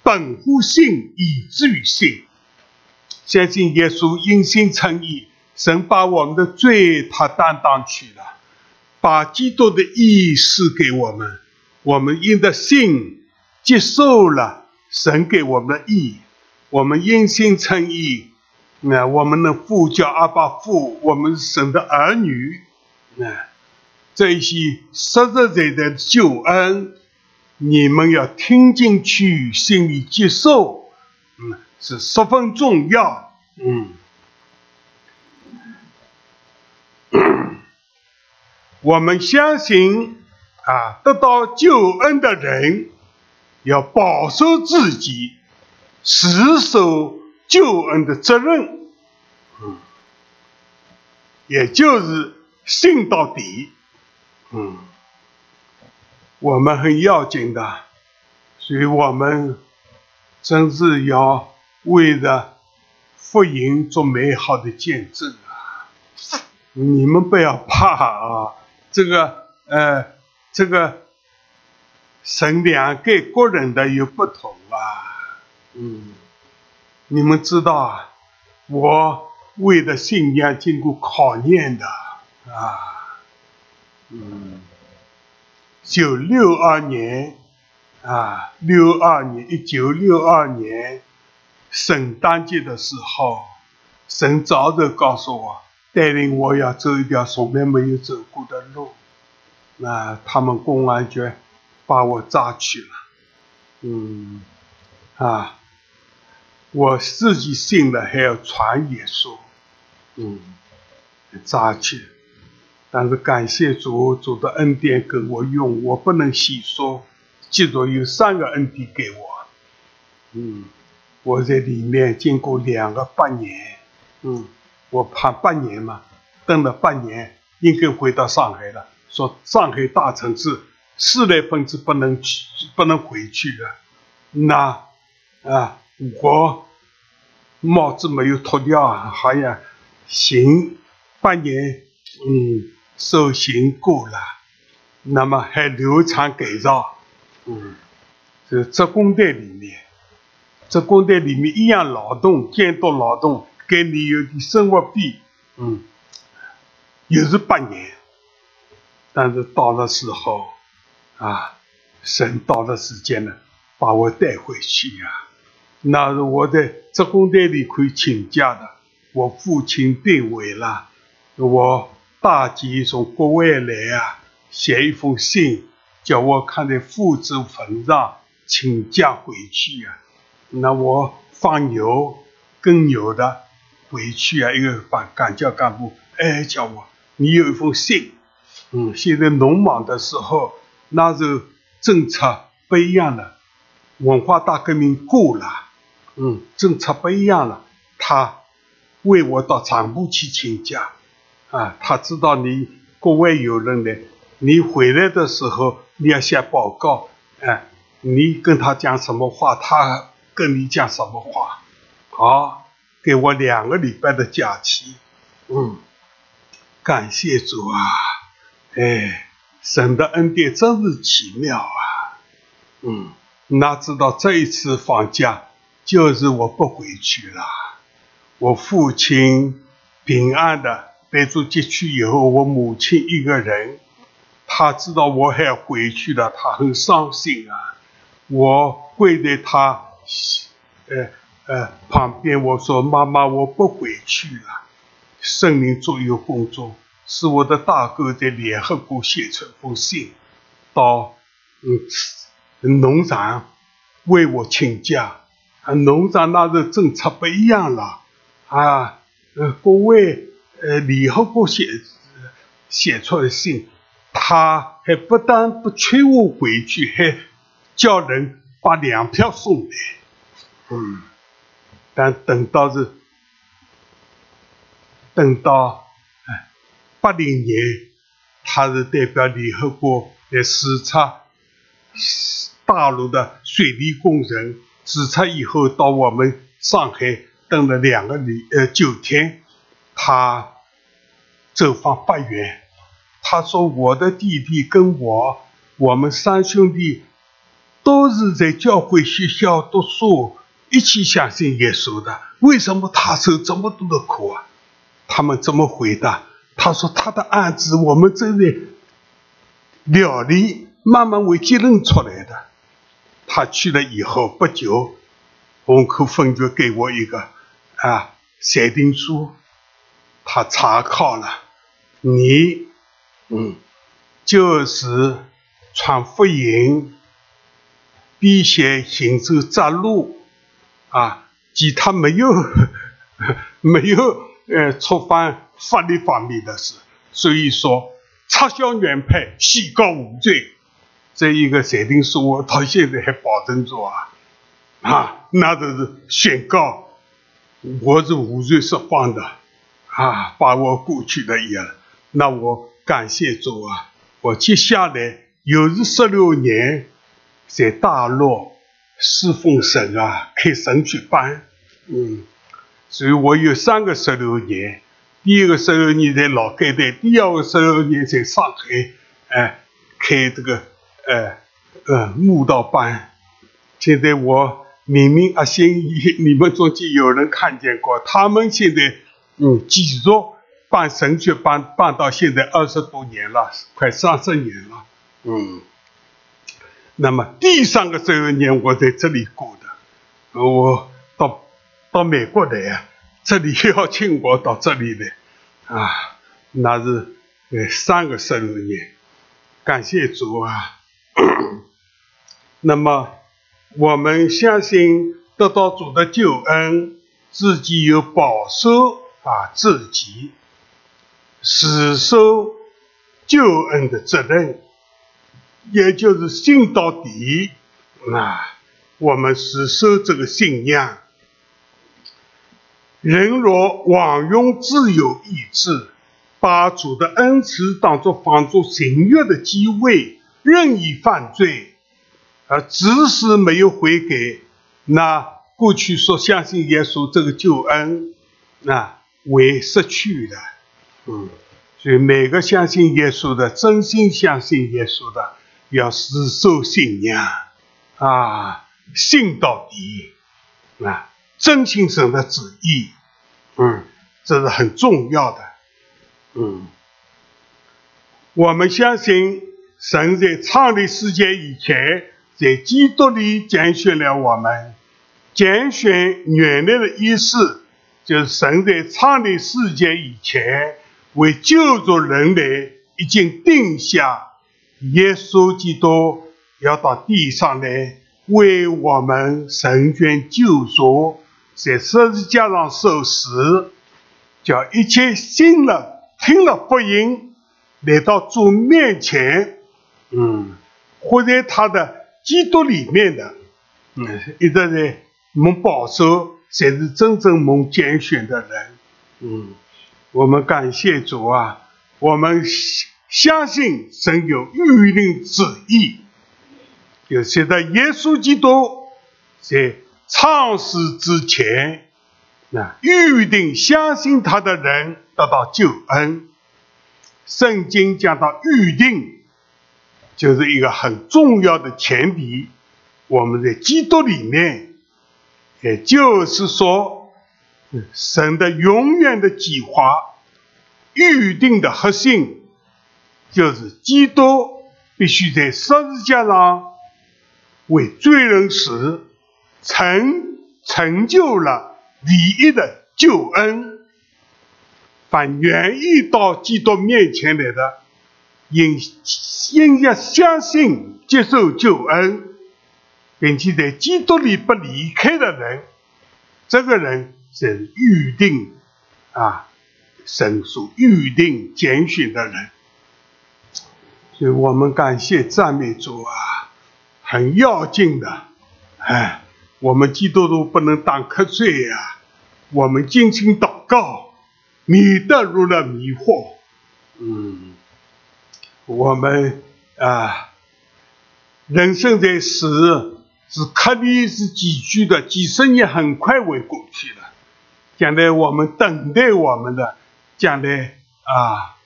本乎信，以至于信。相信耶稣因信称义。”神把我们的罪他担当去了，把基督的义赐给我们，我们因的信接受了神给我们的义，我们因信称义，那我们能呼叫阿爸父，我们神的儿女，那这些实实在在的救恩，你们要听进去，心里接受，嗯，是十分重要，嗯。我们相信啊，得到救恩的人要保守自己，死守救恩的责任，嗯，也就是信到底，嗯，我们很要紧的，所以我们真是要为了福音做美好的见证啊！你们不要怕啊！这个呃，这个神两个个人的有不同啊，嗯，你们知道啊，我为了信仰经过考验的啊，嗯，九六二年啊，六二年一九六二年圣诞节的时候，神早就告诉我。带领我要走一条从来没有走过的路，那他们公安局把我抓去了。嗯，啊，我自己信了还要传耶稣，嗯，抓去。但是感谢主，主的恩典给我用，我不能细说。记住有三个恩典给我，嗯，我在里面经过两个半年，嗯。我判半年嘛，等了半年，应该回到上海了。说上海大城市，四类分子不能去，不能回去的。那啊，我帽子没有脱掉，好像刑半年，嗯，受刑过了，那么还流产改造，嗯，这职工队里面，职工队里面一样劳动，监督劳动。给你有的生活费，嗯，又是八年，但是到了时候，啊，神到了时间了，把我带回去呀。那是我在职工队里可以请假的。我父亲病危了，我大姐从国外来啊，写一封信，叫我看在父子份上请假回去呀。那我放牛耕牛的。回去啊，一个把干教干部，哎，叫我，你有一封信，嗯，现在农忙的时候，那时候政策不一样了，文化大革命过了，嗯，政策不一样了，他为我到厂部去请假，啊，他知道你国外有人来，你回来的时候你要写报告，哎，你跟他讲什么话，他跟你讲什么话，好。给我两个礼拜的假期，嗯，感谢主啊！哎，神的恩典真是奇妙啊！嗯，哪知道这一次放假就是我不回去了。我父亲平安的被主接去以后，我母亲一个人，她知道我还要回去了，她很伤心啊。我跪在他呃呃旁边，我说：“妈妈，我不回去了。”圣灵做一个工作，是我的大哥在联合国写出封信，到嗯农场为我请假。农场那时政策不一样了，啊，呃，各位呃联合国写写出的信，他还不但不催我回去，还叫人把粮票送来。嗯，但等到是。等到哎八零年，他是代表联合国来视察大陆的水利工程。视察以后，到我们上海等了两个礼呃九天。他走访八元，他说：“我的弟弟跟我，我们三兄弟都是在教会学校读书，一起相信耶稣的。为什么他受这么多的苦啊？”他们怎么回答？他说：“他的案子我们正在料理，慢慢会结论出来的。”他去了以后不久，红口分局给我一个啊裁定书，他查考了，你嗯就是传福音，避嫌行走窄路啊，其他没有 没有。呃，触犯法律方面的事，所以说撤销原判，宣告无罪。这一个裁定书，我到现在还保存着啊，啊，那就是宣告我是无罪释放的，啊，把我过去的也，那我感谢主啊，我接下来又是十六年在大陆侍奉神啊，开神学班，嗯。所以我有三个十六年，第一个十六年在老街队，第二个十六年在上海，哎，开这个，呃，呃，慕道班。现在我明明阿信，你们中间有人看见过，他们现在，嗯，继续办神学班，办到现在二十多年了，快三十年了，嗯。那么第三个十六年我在这里过的，我。到到美国来啊，这里邀请我到这里来，啊，那是呃三个十六年，感谢主啊。那么我们相信得到主的救恩，自己有保守啊自己，死守救恩的责任，也就是信到底啊。我们是守这个信仰。人若妄用自由意志，把主的恩慈当作放逐刑狱的机会，任意犯罪，而只是没有悔改，那过去说相信耶稣这个救恩，那会失去的。嗯，所以每个相信耶稣的，真心相信耶稣的，要死守信仰啊，信到底啊。真心神的旨意，嗯，这是很重要的，嗯，我们相信神在创立世界以前，在基督里拣选了我们。拣选原来的意思，就是神在创立世界以前，为救助人类，已经定下耶稣基督要到地上来，为我们成全救赎。在十字架上受死，叫一切信了、听了福音，来到主面前，嗯，活在他的基督里面的，嗯，一直在蒙保守，才是真正蒙拣选的人，嗯，我们感谢主啊，我们相信神有预定旨意，就现在耶稣基督在。创世之前，那预定相信他的人得到救恩，圣经讲到预定，就是一个很重要的前提。我们在基督里面，也就是说，神的永远的计划预定的核心，就是基督必须在十字架上为罪人死，成成就了唯一的救恩。凡愿意到基督面前来的，应应要相信接受救恩，并且在基督里不离开的人，这个人是预定啊，神所预定拣选的人。所以我们感谢赞美主啊，很要紧的，哎，我们基督徒不能当瞌睡呀，我们尽心祷告。你得入了迷惑，嗯，我们啊，人生在世是刻力是几句的，几十年很快会过去的。将来我们等待我们的，将来啊，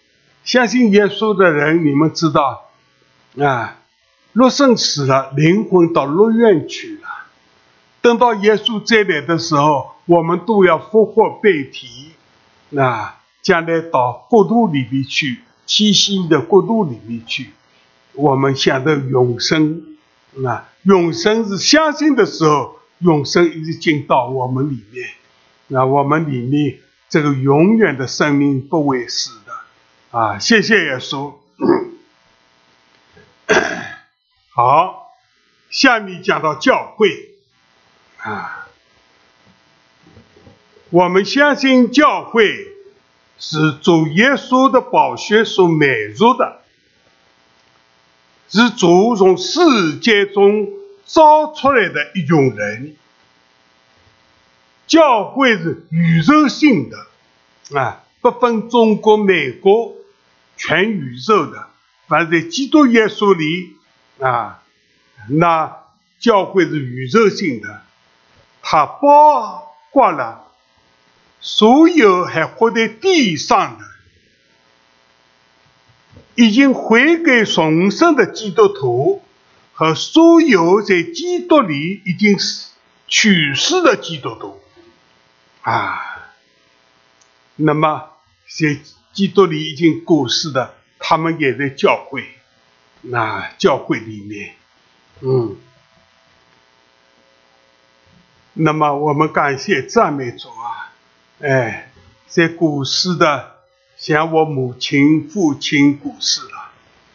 相信耶稣的人，你们知道啊，若生死了，灵魂到乐园去了。等到耶稣再来的时候，我们都要复活被提。那将来到国度里面去，七星的国度里面去，我们想到永生，那永生是相信的时候，永生已经到我们里面，那我们里面这个永远的生命不会死，啊，谢谢耶稣。好，下面讲到教会，啊。我们相信教会是主耶稣的宝血所买入的，是主从世界中招出来的一种人。教会是宇宙性的，啊，不分中国、美国，全宇宙的。凡在基督耶稣里，啊，那教会是宇宙性的，它包括了。所有还活在地上的、已经悔改重生的基督徒，和所有在基督里已经去世的基督徒，啊，那么在基督里已经过世的，他们也在教会，那教会里面，嗯，那么我们感谢赞美主啊。哎，在古世的，像我母亲、父亲过世了，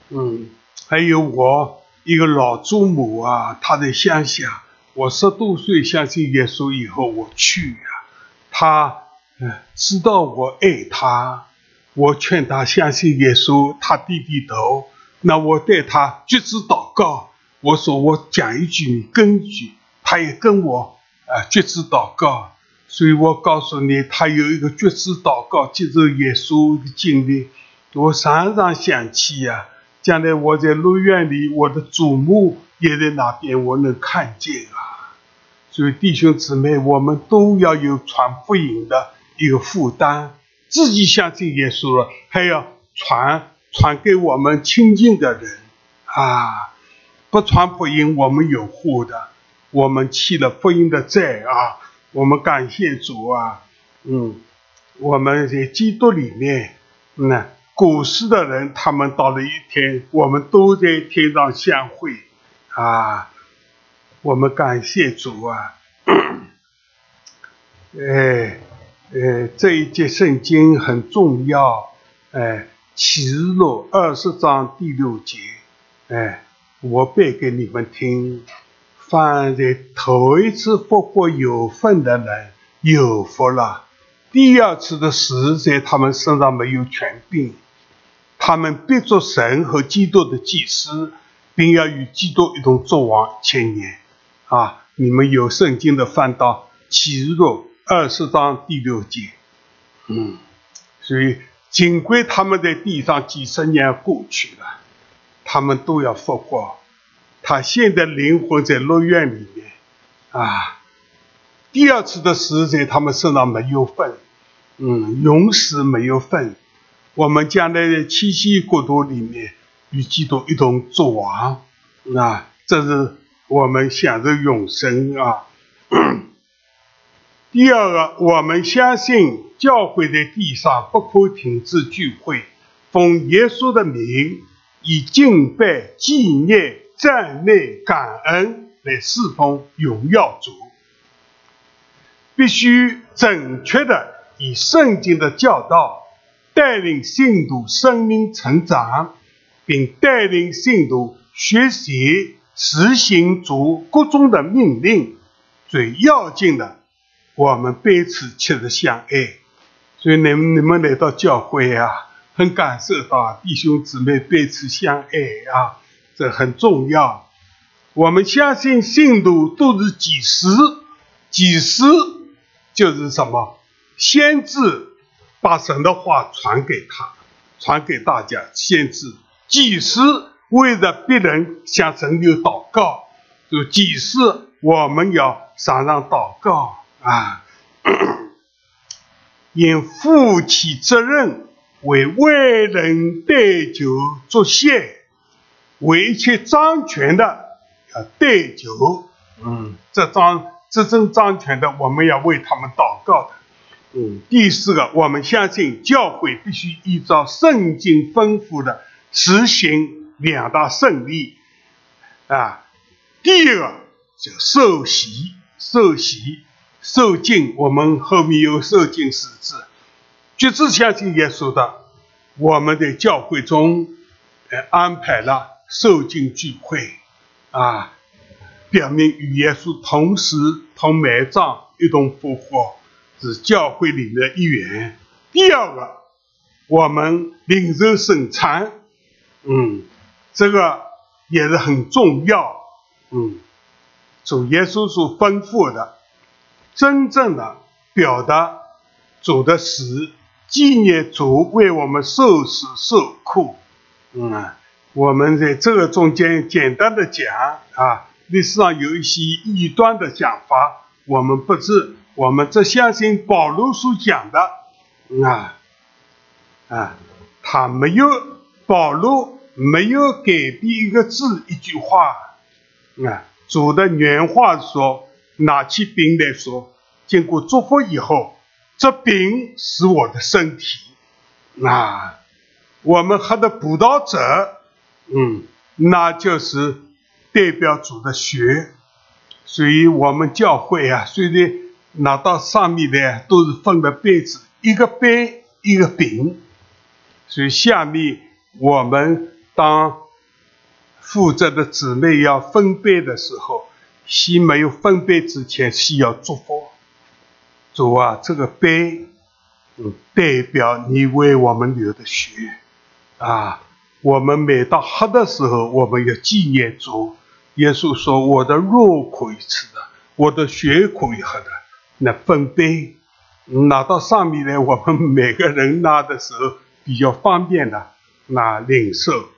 嗯，还有我一个老祖母啊，她在乡下。我十多岁相信耶稣以后，我去呀，她嗯知道我爱她，我劝他相信耶稣，他低低头。那我带他决志祷告，我说我讲一句，你跟一句，他也跟我啊决志祷告。所以我告诉你，他有一个绝志祷告，接受耶稣的经历。我常常想起呀，将来我在路院里，我的祖母也在那边，我能看见啊。所以弟兄姊妹，我们都要有传福音的一个负担，自己相信耶稣了，还要传传给我们亲近的人啊。不传福音，我们有祸的，我们欠了福音的债啊。我们感谢主啊，嗯，我们在基督里面，那古时的人，他们到了一天，我们都在天上相会啊。我们感谢主啊，哎，呃，这一节圣经很重要，哎，启示录二十章第六节，哎，我背给你们听。放在头一次复活有份的人有福了，第二次的死在他们身上没有权柄，他们必做神和基督的祭司，并要与基督一同作王千年。啊，你们有圣经的翻到启示录二十章第六节。嗯，所以尽管他们在地上几十年过去了，他们都要复活。他现在灵魂在乐园里面，啊，第二次的死在他们身上没有份，嗯，永死没有份。我们将来在七夕国度里面与基督一同作王啊！这是我们享受永生啊。第二个，我们相信教会在地上不可停止聚会，奉耶稣的名，以敬拜、纪念、赞美、感恩来侍奉、荣耀主。必须准确的以圣经的教导带领信徒生命成长，并带领信徒学习实行主各种的命令。最要紧的。我们彼此确实相爱，所以你们你们来到教会啊，很感受到弟兄姊妹彼此相爱啊，这很重要。我们相信信徒都是祭司，祭司就是什么？先知把神的话传给他，传给大家。先知、祭司为了别人向神有祷告，就祭司我们要常常祷告。啊，因负起责任，为外人代酒作谢，为一切掌权的要代酒。嗯，这张执政掌权的，我们要为他们祷告的。嗯，第四个，我们相信教会必须依照圣经吩咐的实行两大圣礼。啊，第二个就受洗，受洗。受敬，我们后面有受敬四字，橘子相信耶稣的，我们的教会中，呃，安排了受敬聚会，啊，表明与耶稣同时同埋葬一同复活，是教会里的一员。第二个，我们领受圣餐，嗯，这个也是很重要，嗯，主耶稣所吩咐的。真正的表达主的死，纪念主为我们受死受苦。嗯，我们在这个中间简单的讲啊，历史上有一些异端的讲法，我们不知，我们只相信保罗所讲的。啊啊，他没有保罗没有改变一个字一句话。啊，主的原话说。拿起饼来说，经过祝福以后，这饼是我的身体。那我们喝的葡萄汁，嗯，那就是代表主的血。所以我们教会啊，虽然拿到上面的都是分的杯子，一个杯一个饼。所以下面我们当负责的姊妹要分杯的时候。先没有分杯之前，需要祝福主啊！这个杯，嗯，代表你为我们流的血啊！我们每到喝的时候，我们要纪念主。耶稣说：“我的肉可以吃的，我的血可以喝的。”那分杯拿到上面来，我们每个人拿的时候比较方便的，拿领受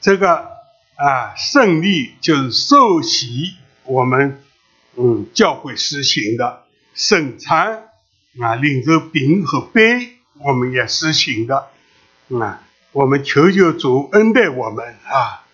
这个。啊，胜利就是受洗，我们嗯教会实行的圣餐啊，领着饼和杯，我们也实行的啊，我们求求主恩待我们啊。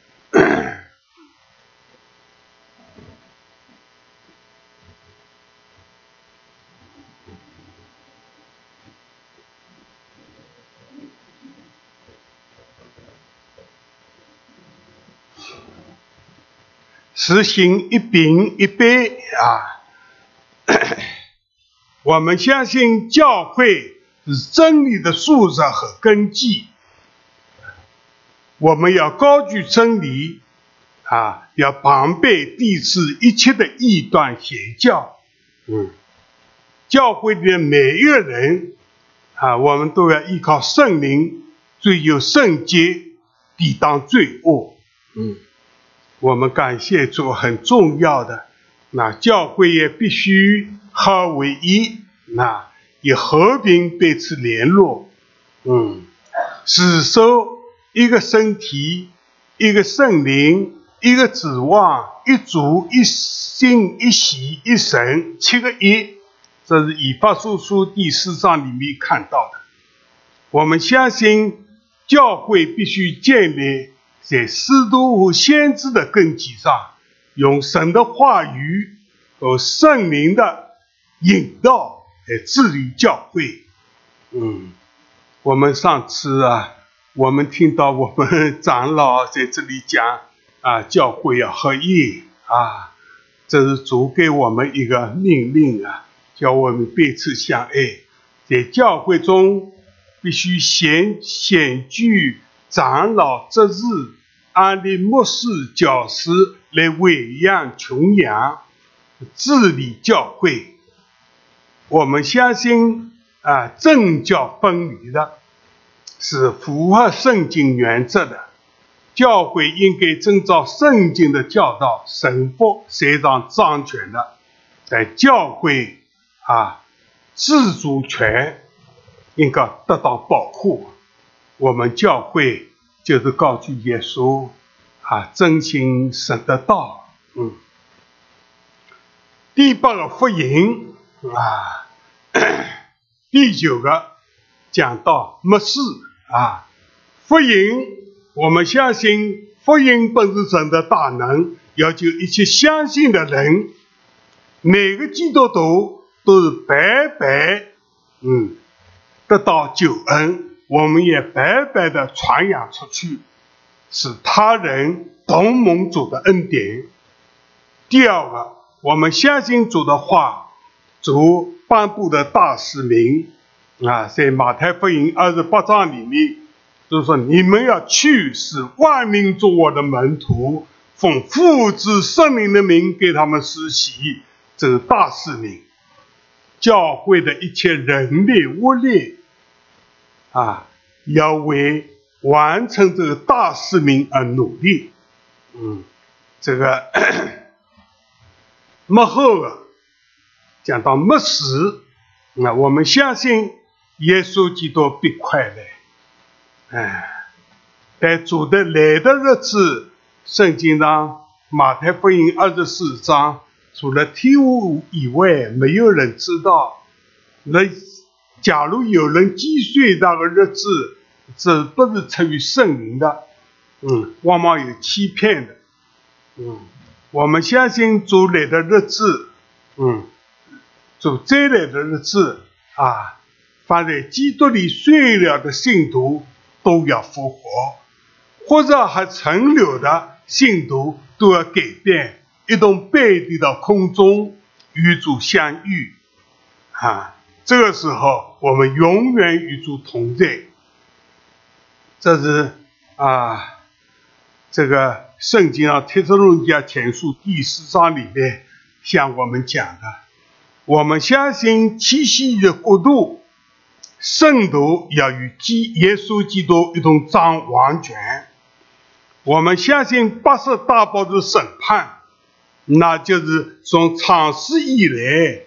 实行一饼一杯啊！我们相信教会是真理的素质和根基。我们要高举真理啊，要防备抵制一切的异端邪教。嗯，教会里的每一个人啊，我们都要依靠圣灵，追求圣洁，抵挡罪恶。嗯。我们感谢主，很重要的。那教会也必须合为一，那以和平彼此联络。嗯，只守一个身体，一个圣灵，一个指望，一主一心一喜一神，七个一。这是以法书书第四章里面看到的。我们相信教会必须建立在师徒和先知的根基上，用神的话语和圣灵的引导来治理教会。嗯，我们上次啊，我们听到我们 长老在这里讲啊，教会要合一啊，这是主给我们一个命令啊。叫我们彼此相爱，在教会中必须先先举长老责日，安立牧师、教师来喂养穷养，治理教会。我们相信啊，政教分离的是符合圣经原则的。教会应该遵照圣经的教导，神父才上掌权的，在教会。啊，自主权应该得到保护。我们教会就是告诉耶稣啊，真心神的道。嗯，第八个福音啊，第九个讲到末世啊，福音我们相信福音本是神的大能，要求一切相信的人，每个基督徒。都是白白，嗯，得到救恩，我们也白白的传扬出去，使他人同蒙主的恩典。第二个，我们相信主的话，主颁布的大使命啊，在马太福音二十八章里面，就是说你们要去，使万民做我的门徒，奉父子圣灵的名给他们施洗，这是大使命。教会的一切人力物力，啊，要为完成这个大使命而努力。嗯，这个 幕后啊，讲到末世，那我们相信耶稣基督必快来。哎，在主的来的日子，圣经上马太福音二十四章。除了天父以外，没有人知道。那假如有人计算那个日子，这不是出于圣灵的，嗯，往往有欺骗的，嗯，我们相信主来的日子，嗯，主再来的日子啊，放在基督里睡了的信徒都要复活，或者还存留的信徒都要改变。一同背离到空中与主相遇，啊，这个时候我们永远与主同在。这是啊，这个圣经上《帖撒罗尼迦前书》第四章里面向我们讲的。我们相信七夕的国度，圣徒要与基耶稣基督一同掌王权。我们相信八十大报的审判。那就是从创世以来，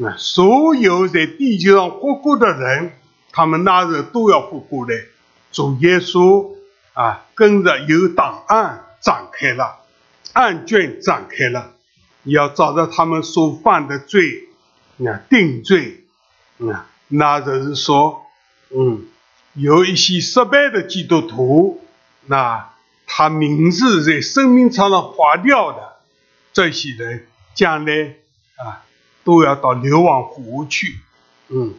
那，所有在地球上活过的人，他们那时都要活过来。主耶稣啊，跟着有档案展开了，案卷展开了，要找到他们所犯的罪，啊，定罪。啊，那就是说，嗯，有一些失败的基督徒，那他名字在生命册上划掉的。这些人将来啊，都要到流亡湖去。嗯，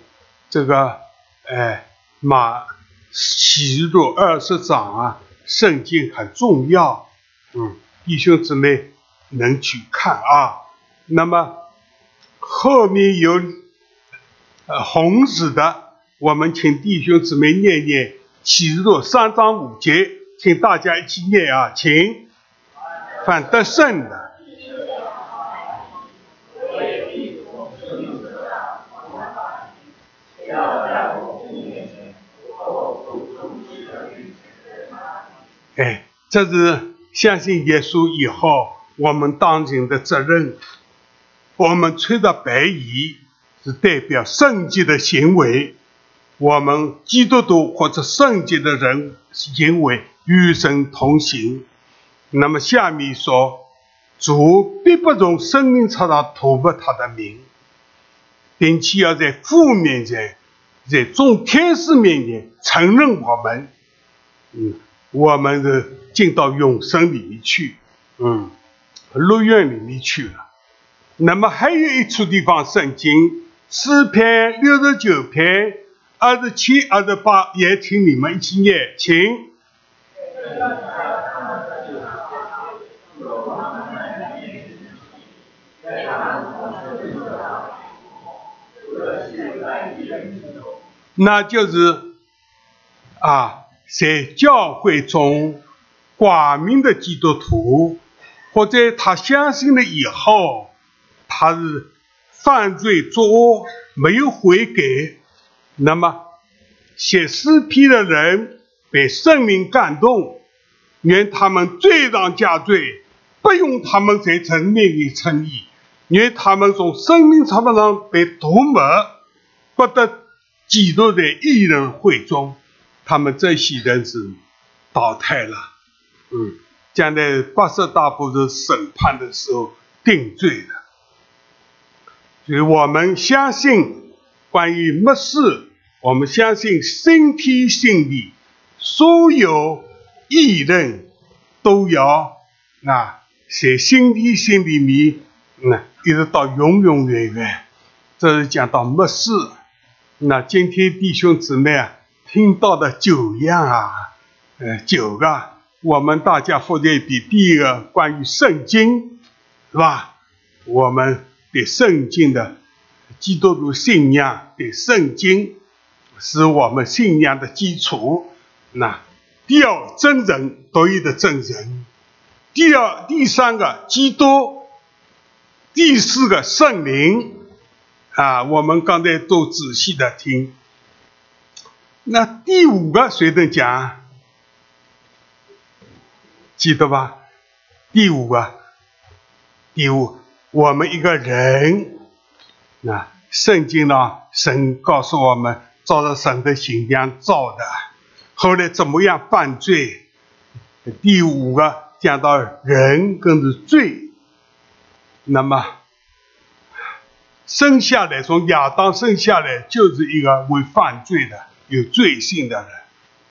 这个哎，马启示录二十章啊，圣经很重要。嗯，弟兄姊妹能去看啊。那么后面有呃红字的，我们请弟兄姊妹念念启示录三章五节，请大家一起念啊，请反得胜的。哎，这是相信耶稣以后，我们当今的责任。我们穿着白衣，是代表圣洁的行为。我们基督徒或者圣洁的人行为与神同行。那么下面说，主必不从生命册上涂抹他的名，并且要在父面前在众天使面前承认我们，嗯，我们的进到永生里面去，嗯，乐园里面去了。那么还有一处地方，圣经诗篇六十九篇二十七、二十八，也请你们一起念，请。那就是啊，在教会中挂名的基督徒，或者他相信了以后，他是犯罪作恶没有悔改，那么写诗篇的人被圣灵感动，愿他们罪上加罪，不用他们在神面前称义，愿他们从生命长上被涂抹，不得。基督在异人会中，他们这些人是淘汰了。嗯，将来八十大部是审判的时候定罪的。所以我们相信关于末世，我们相信新天新地，所有异人都要啊写新天新地里，嗯，一直到永永远远。这是讲到末世。那今天弟兄姊妹啊，听到的九样啊，呃，九个，我们大家放在一比第一个关于圣经，是吧？我们对圣经的基督徒信仰，对圣经是我们信仰的基础。那第二真人独一的真人，第二第三个基督，第四个圣灵。啊，我们刚才都仔细的听。那第五个谁能讲？记得吧？第五个，第五，我们一个人，啊，圣经呢，神告诉我们，照着神的形象造的，后来怎么样犯罪？第五个讲到人跟着罪，那么。生下来，从亚当生下来就是一个会犯罪的、有罪性的人。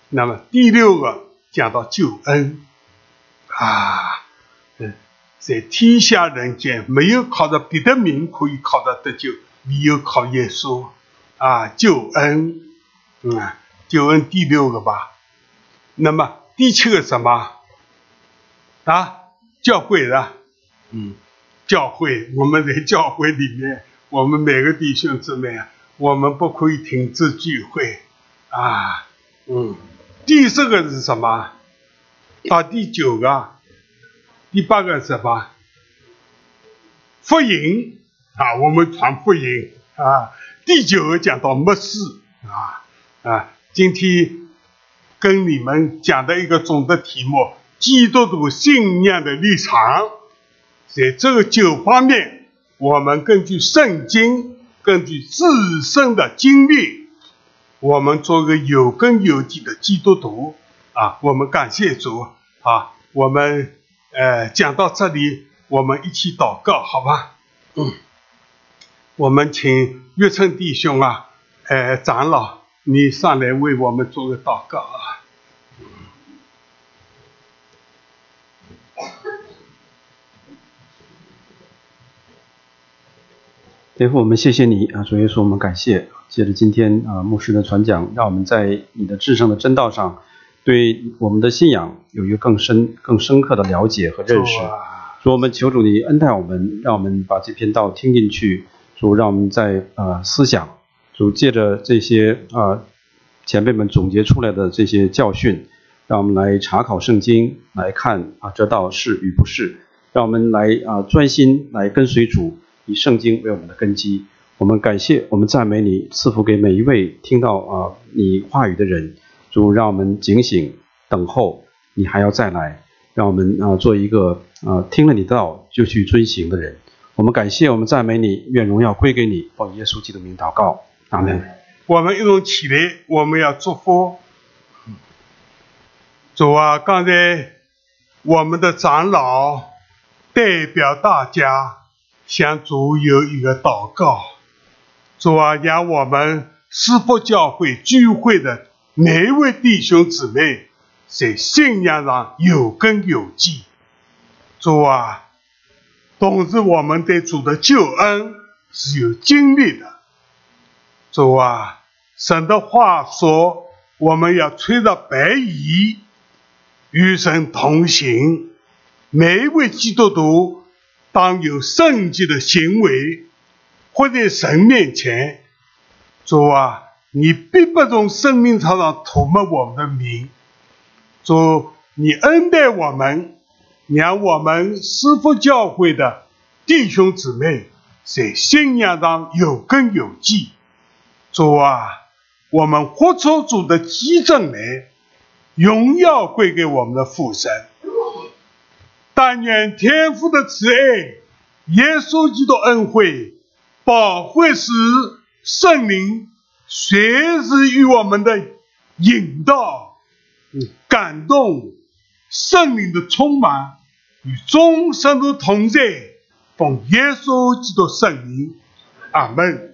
那么第六个讲到救恩，啊，嗯，在天下人间没有靠着别的名可以靠得得救，唯有靠耶稣啊，救恩，嗯，救恩第六个吧。那么第七个什么？啊，教会的，嗯，教会，我们在教会里面。我们每个弟兄姊妹啊，我们不可以停止聚会啊。嗯，第十个是什么？到第九个、第八个是什么？福音啊，我们传福音啊。第九个讲到末世啊啊。今天跟你们讲的一个总的题目：基督徒信仰的立场，在这个九方面。我们根据圣经，根据自身的经历，我们做个有根有据的基督徒啊！我们感谢主啊！我们呃讲到这里，我们一起祷告，好吧？嗯，我们请岳春弟兄啊，呃长老，你上来为我们做个祷告啊！天父，我们谢谢你啊！主耶稣，我们感谢。借着今天啊，牧师的传讲，让我们在你的至圣的真道上，对我们的信仰有一个更深、更深刻的了解和认识。主，我们求主你恩待我们，让我们把这篇道听进去。主，让我们在啊思想。主，借着这些啊前辈们总结出来的这些教训，让我们来查考圣经，来看啊这道是与不是。让我们来啊专心来跟随主。以圣经为我们的根基，我们感谢，我们赞美你，赐福给每一位听到啊你话语的人。主，让我们警醒，等候你还要再来，让我们啊做一个啊听了你的道就去遵行的人。我们感谢，我们赞美你，愿荣耀归给你。奉耶稣基督名祷告，阿门。我们一同起来，我们要祝福。主啊，刚才我们的长老代表大家。向主有一个祷告，主啊，让我们师傅教会聚会的每一位弟兄姊妹，在信仰上有根有基。主啊，同时我们对主的救恩是有经历的。主啊，神的话说，我们要吹着白衣，与神同行。每一位基督徒当有圣洁的行为，或在神面前。主啊，你必不从生命场上涂抹我们的名。主，你恩待我们，让我们师傅教会的弟兄姊妹在信仰上有根有基。主啊，我们活出主的基证来，荣耀归给我们的父神。但愿天父的慈爱、耶稣基督恩惠、保惠师、圣灵，随时与我们的引导、感动、圣灵的充满，与终生都同在。奉耶稣基督圣名，阿门。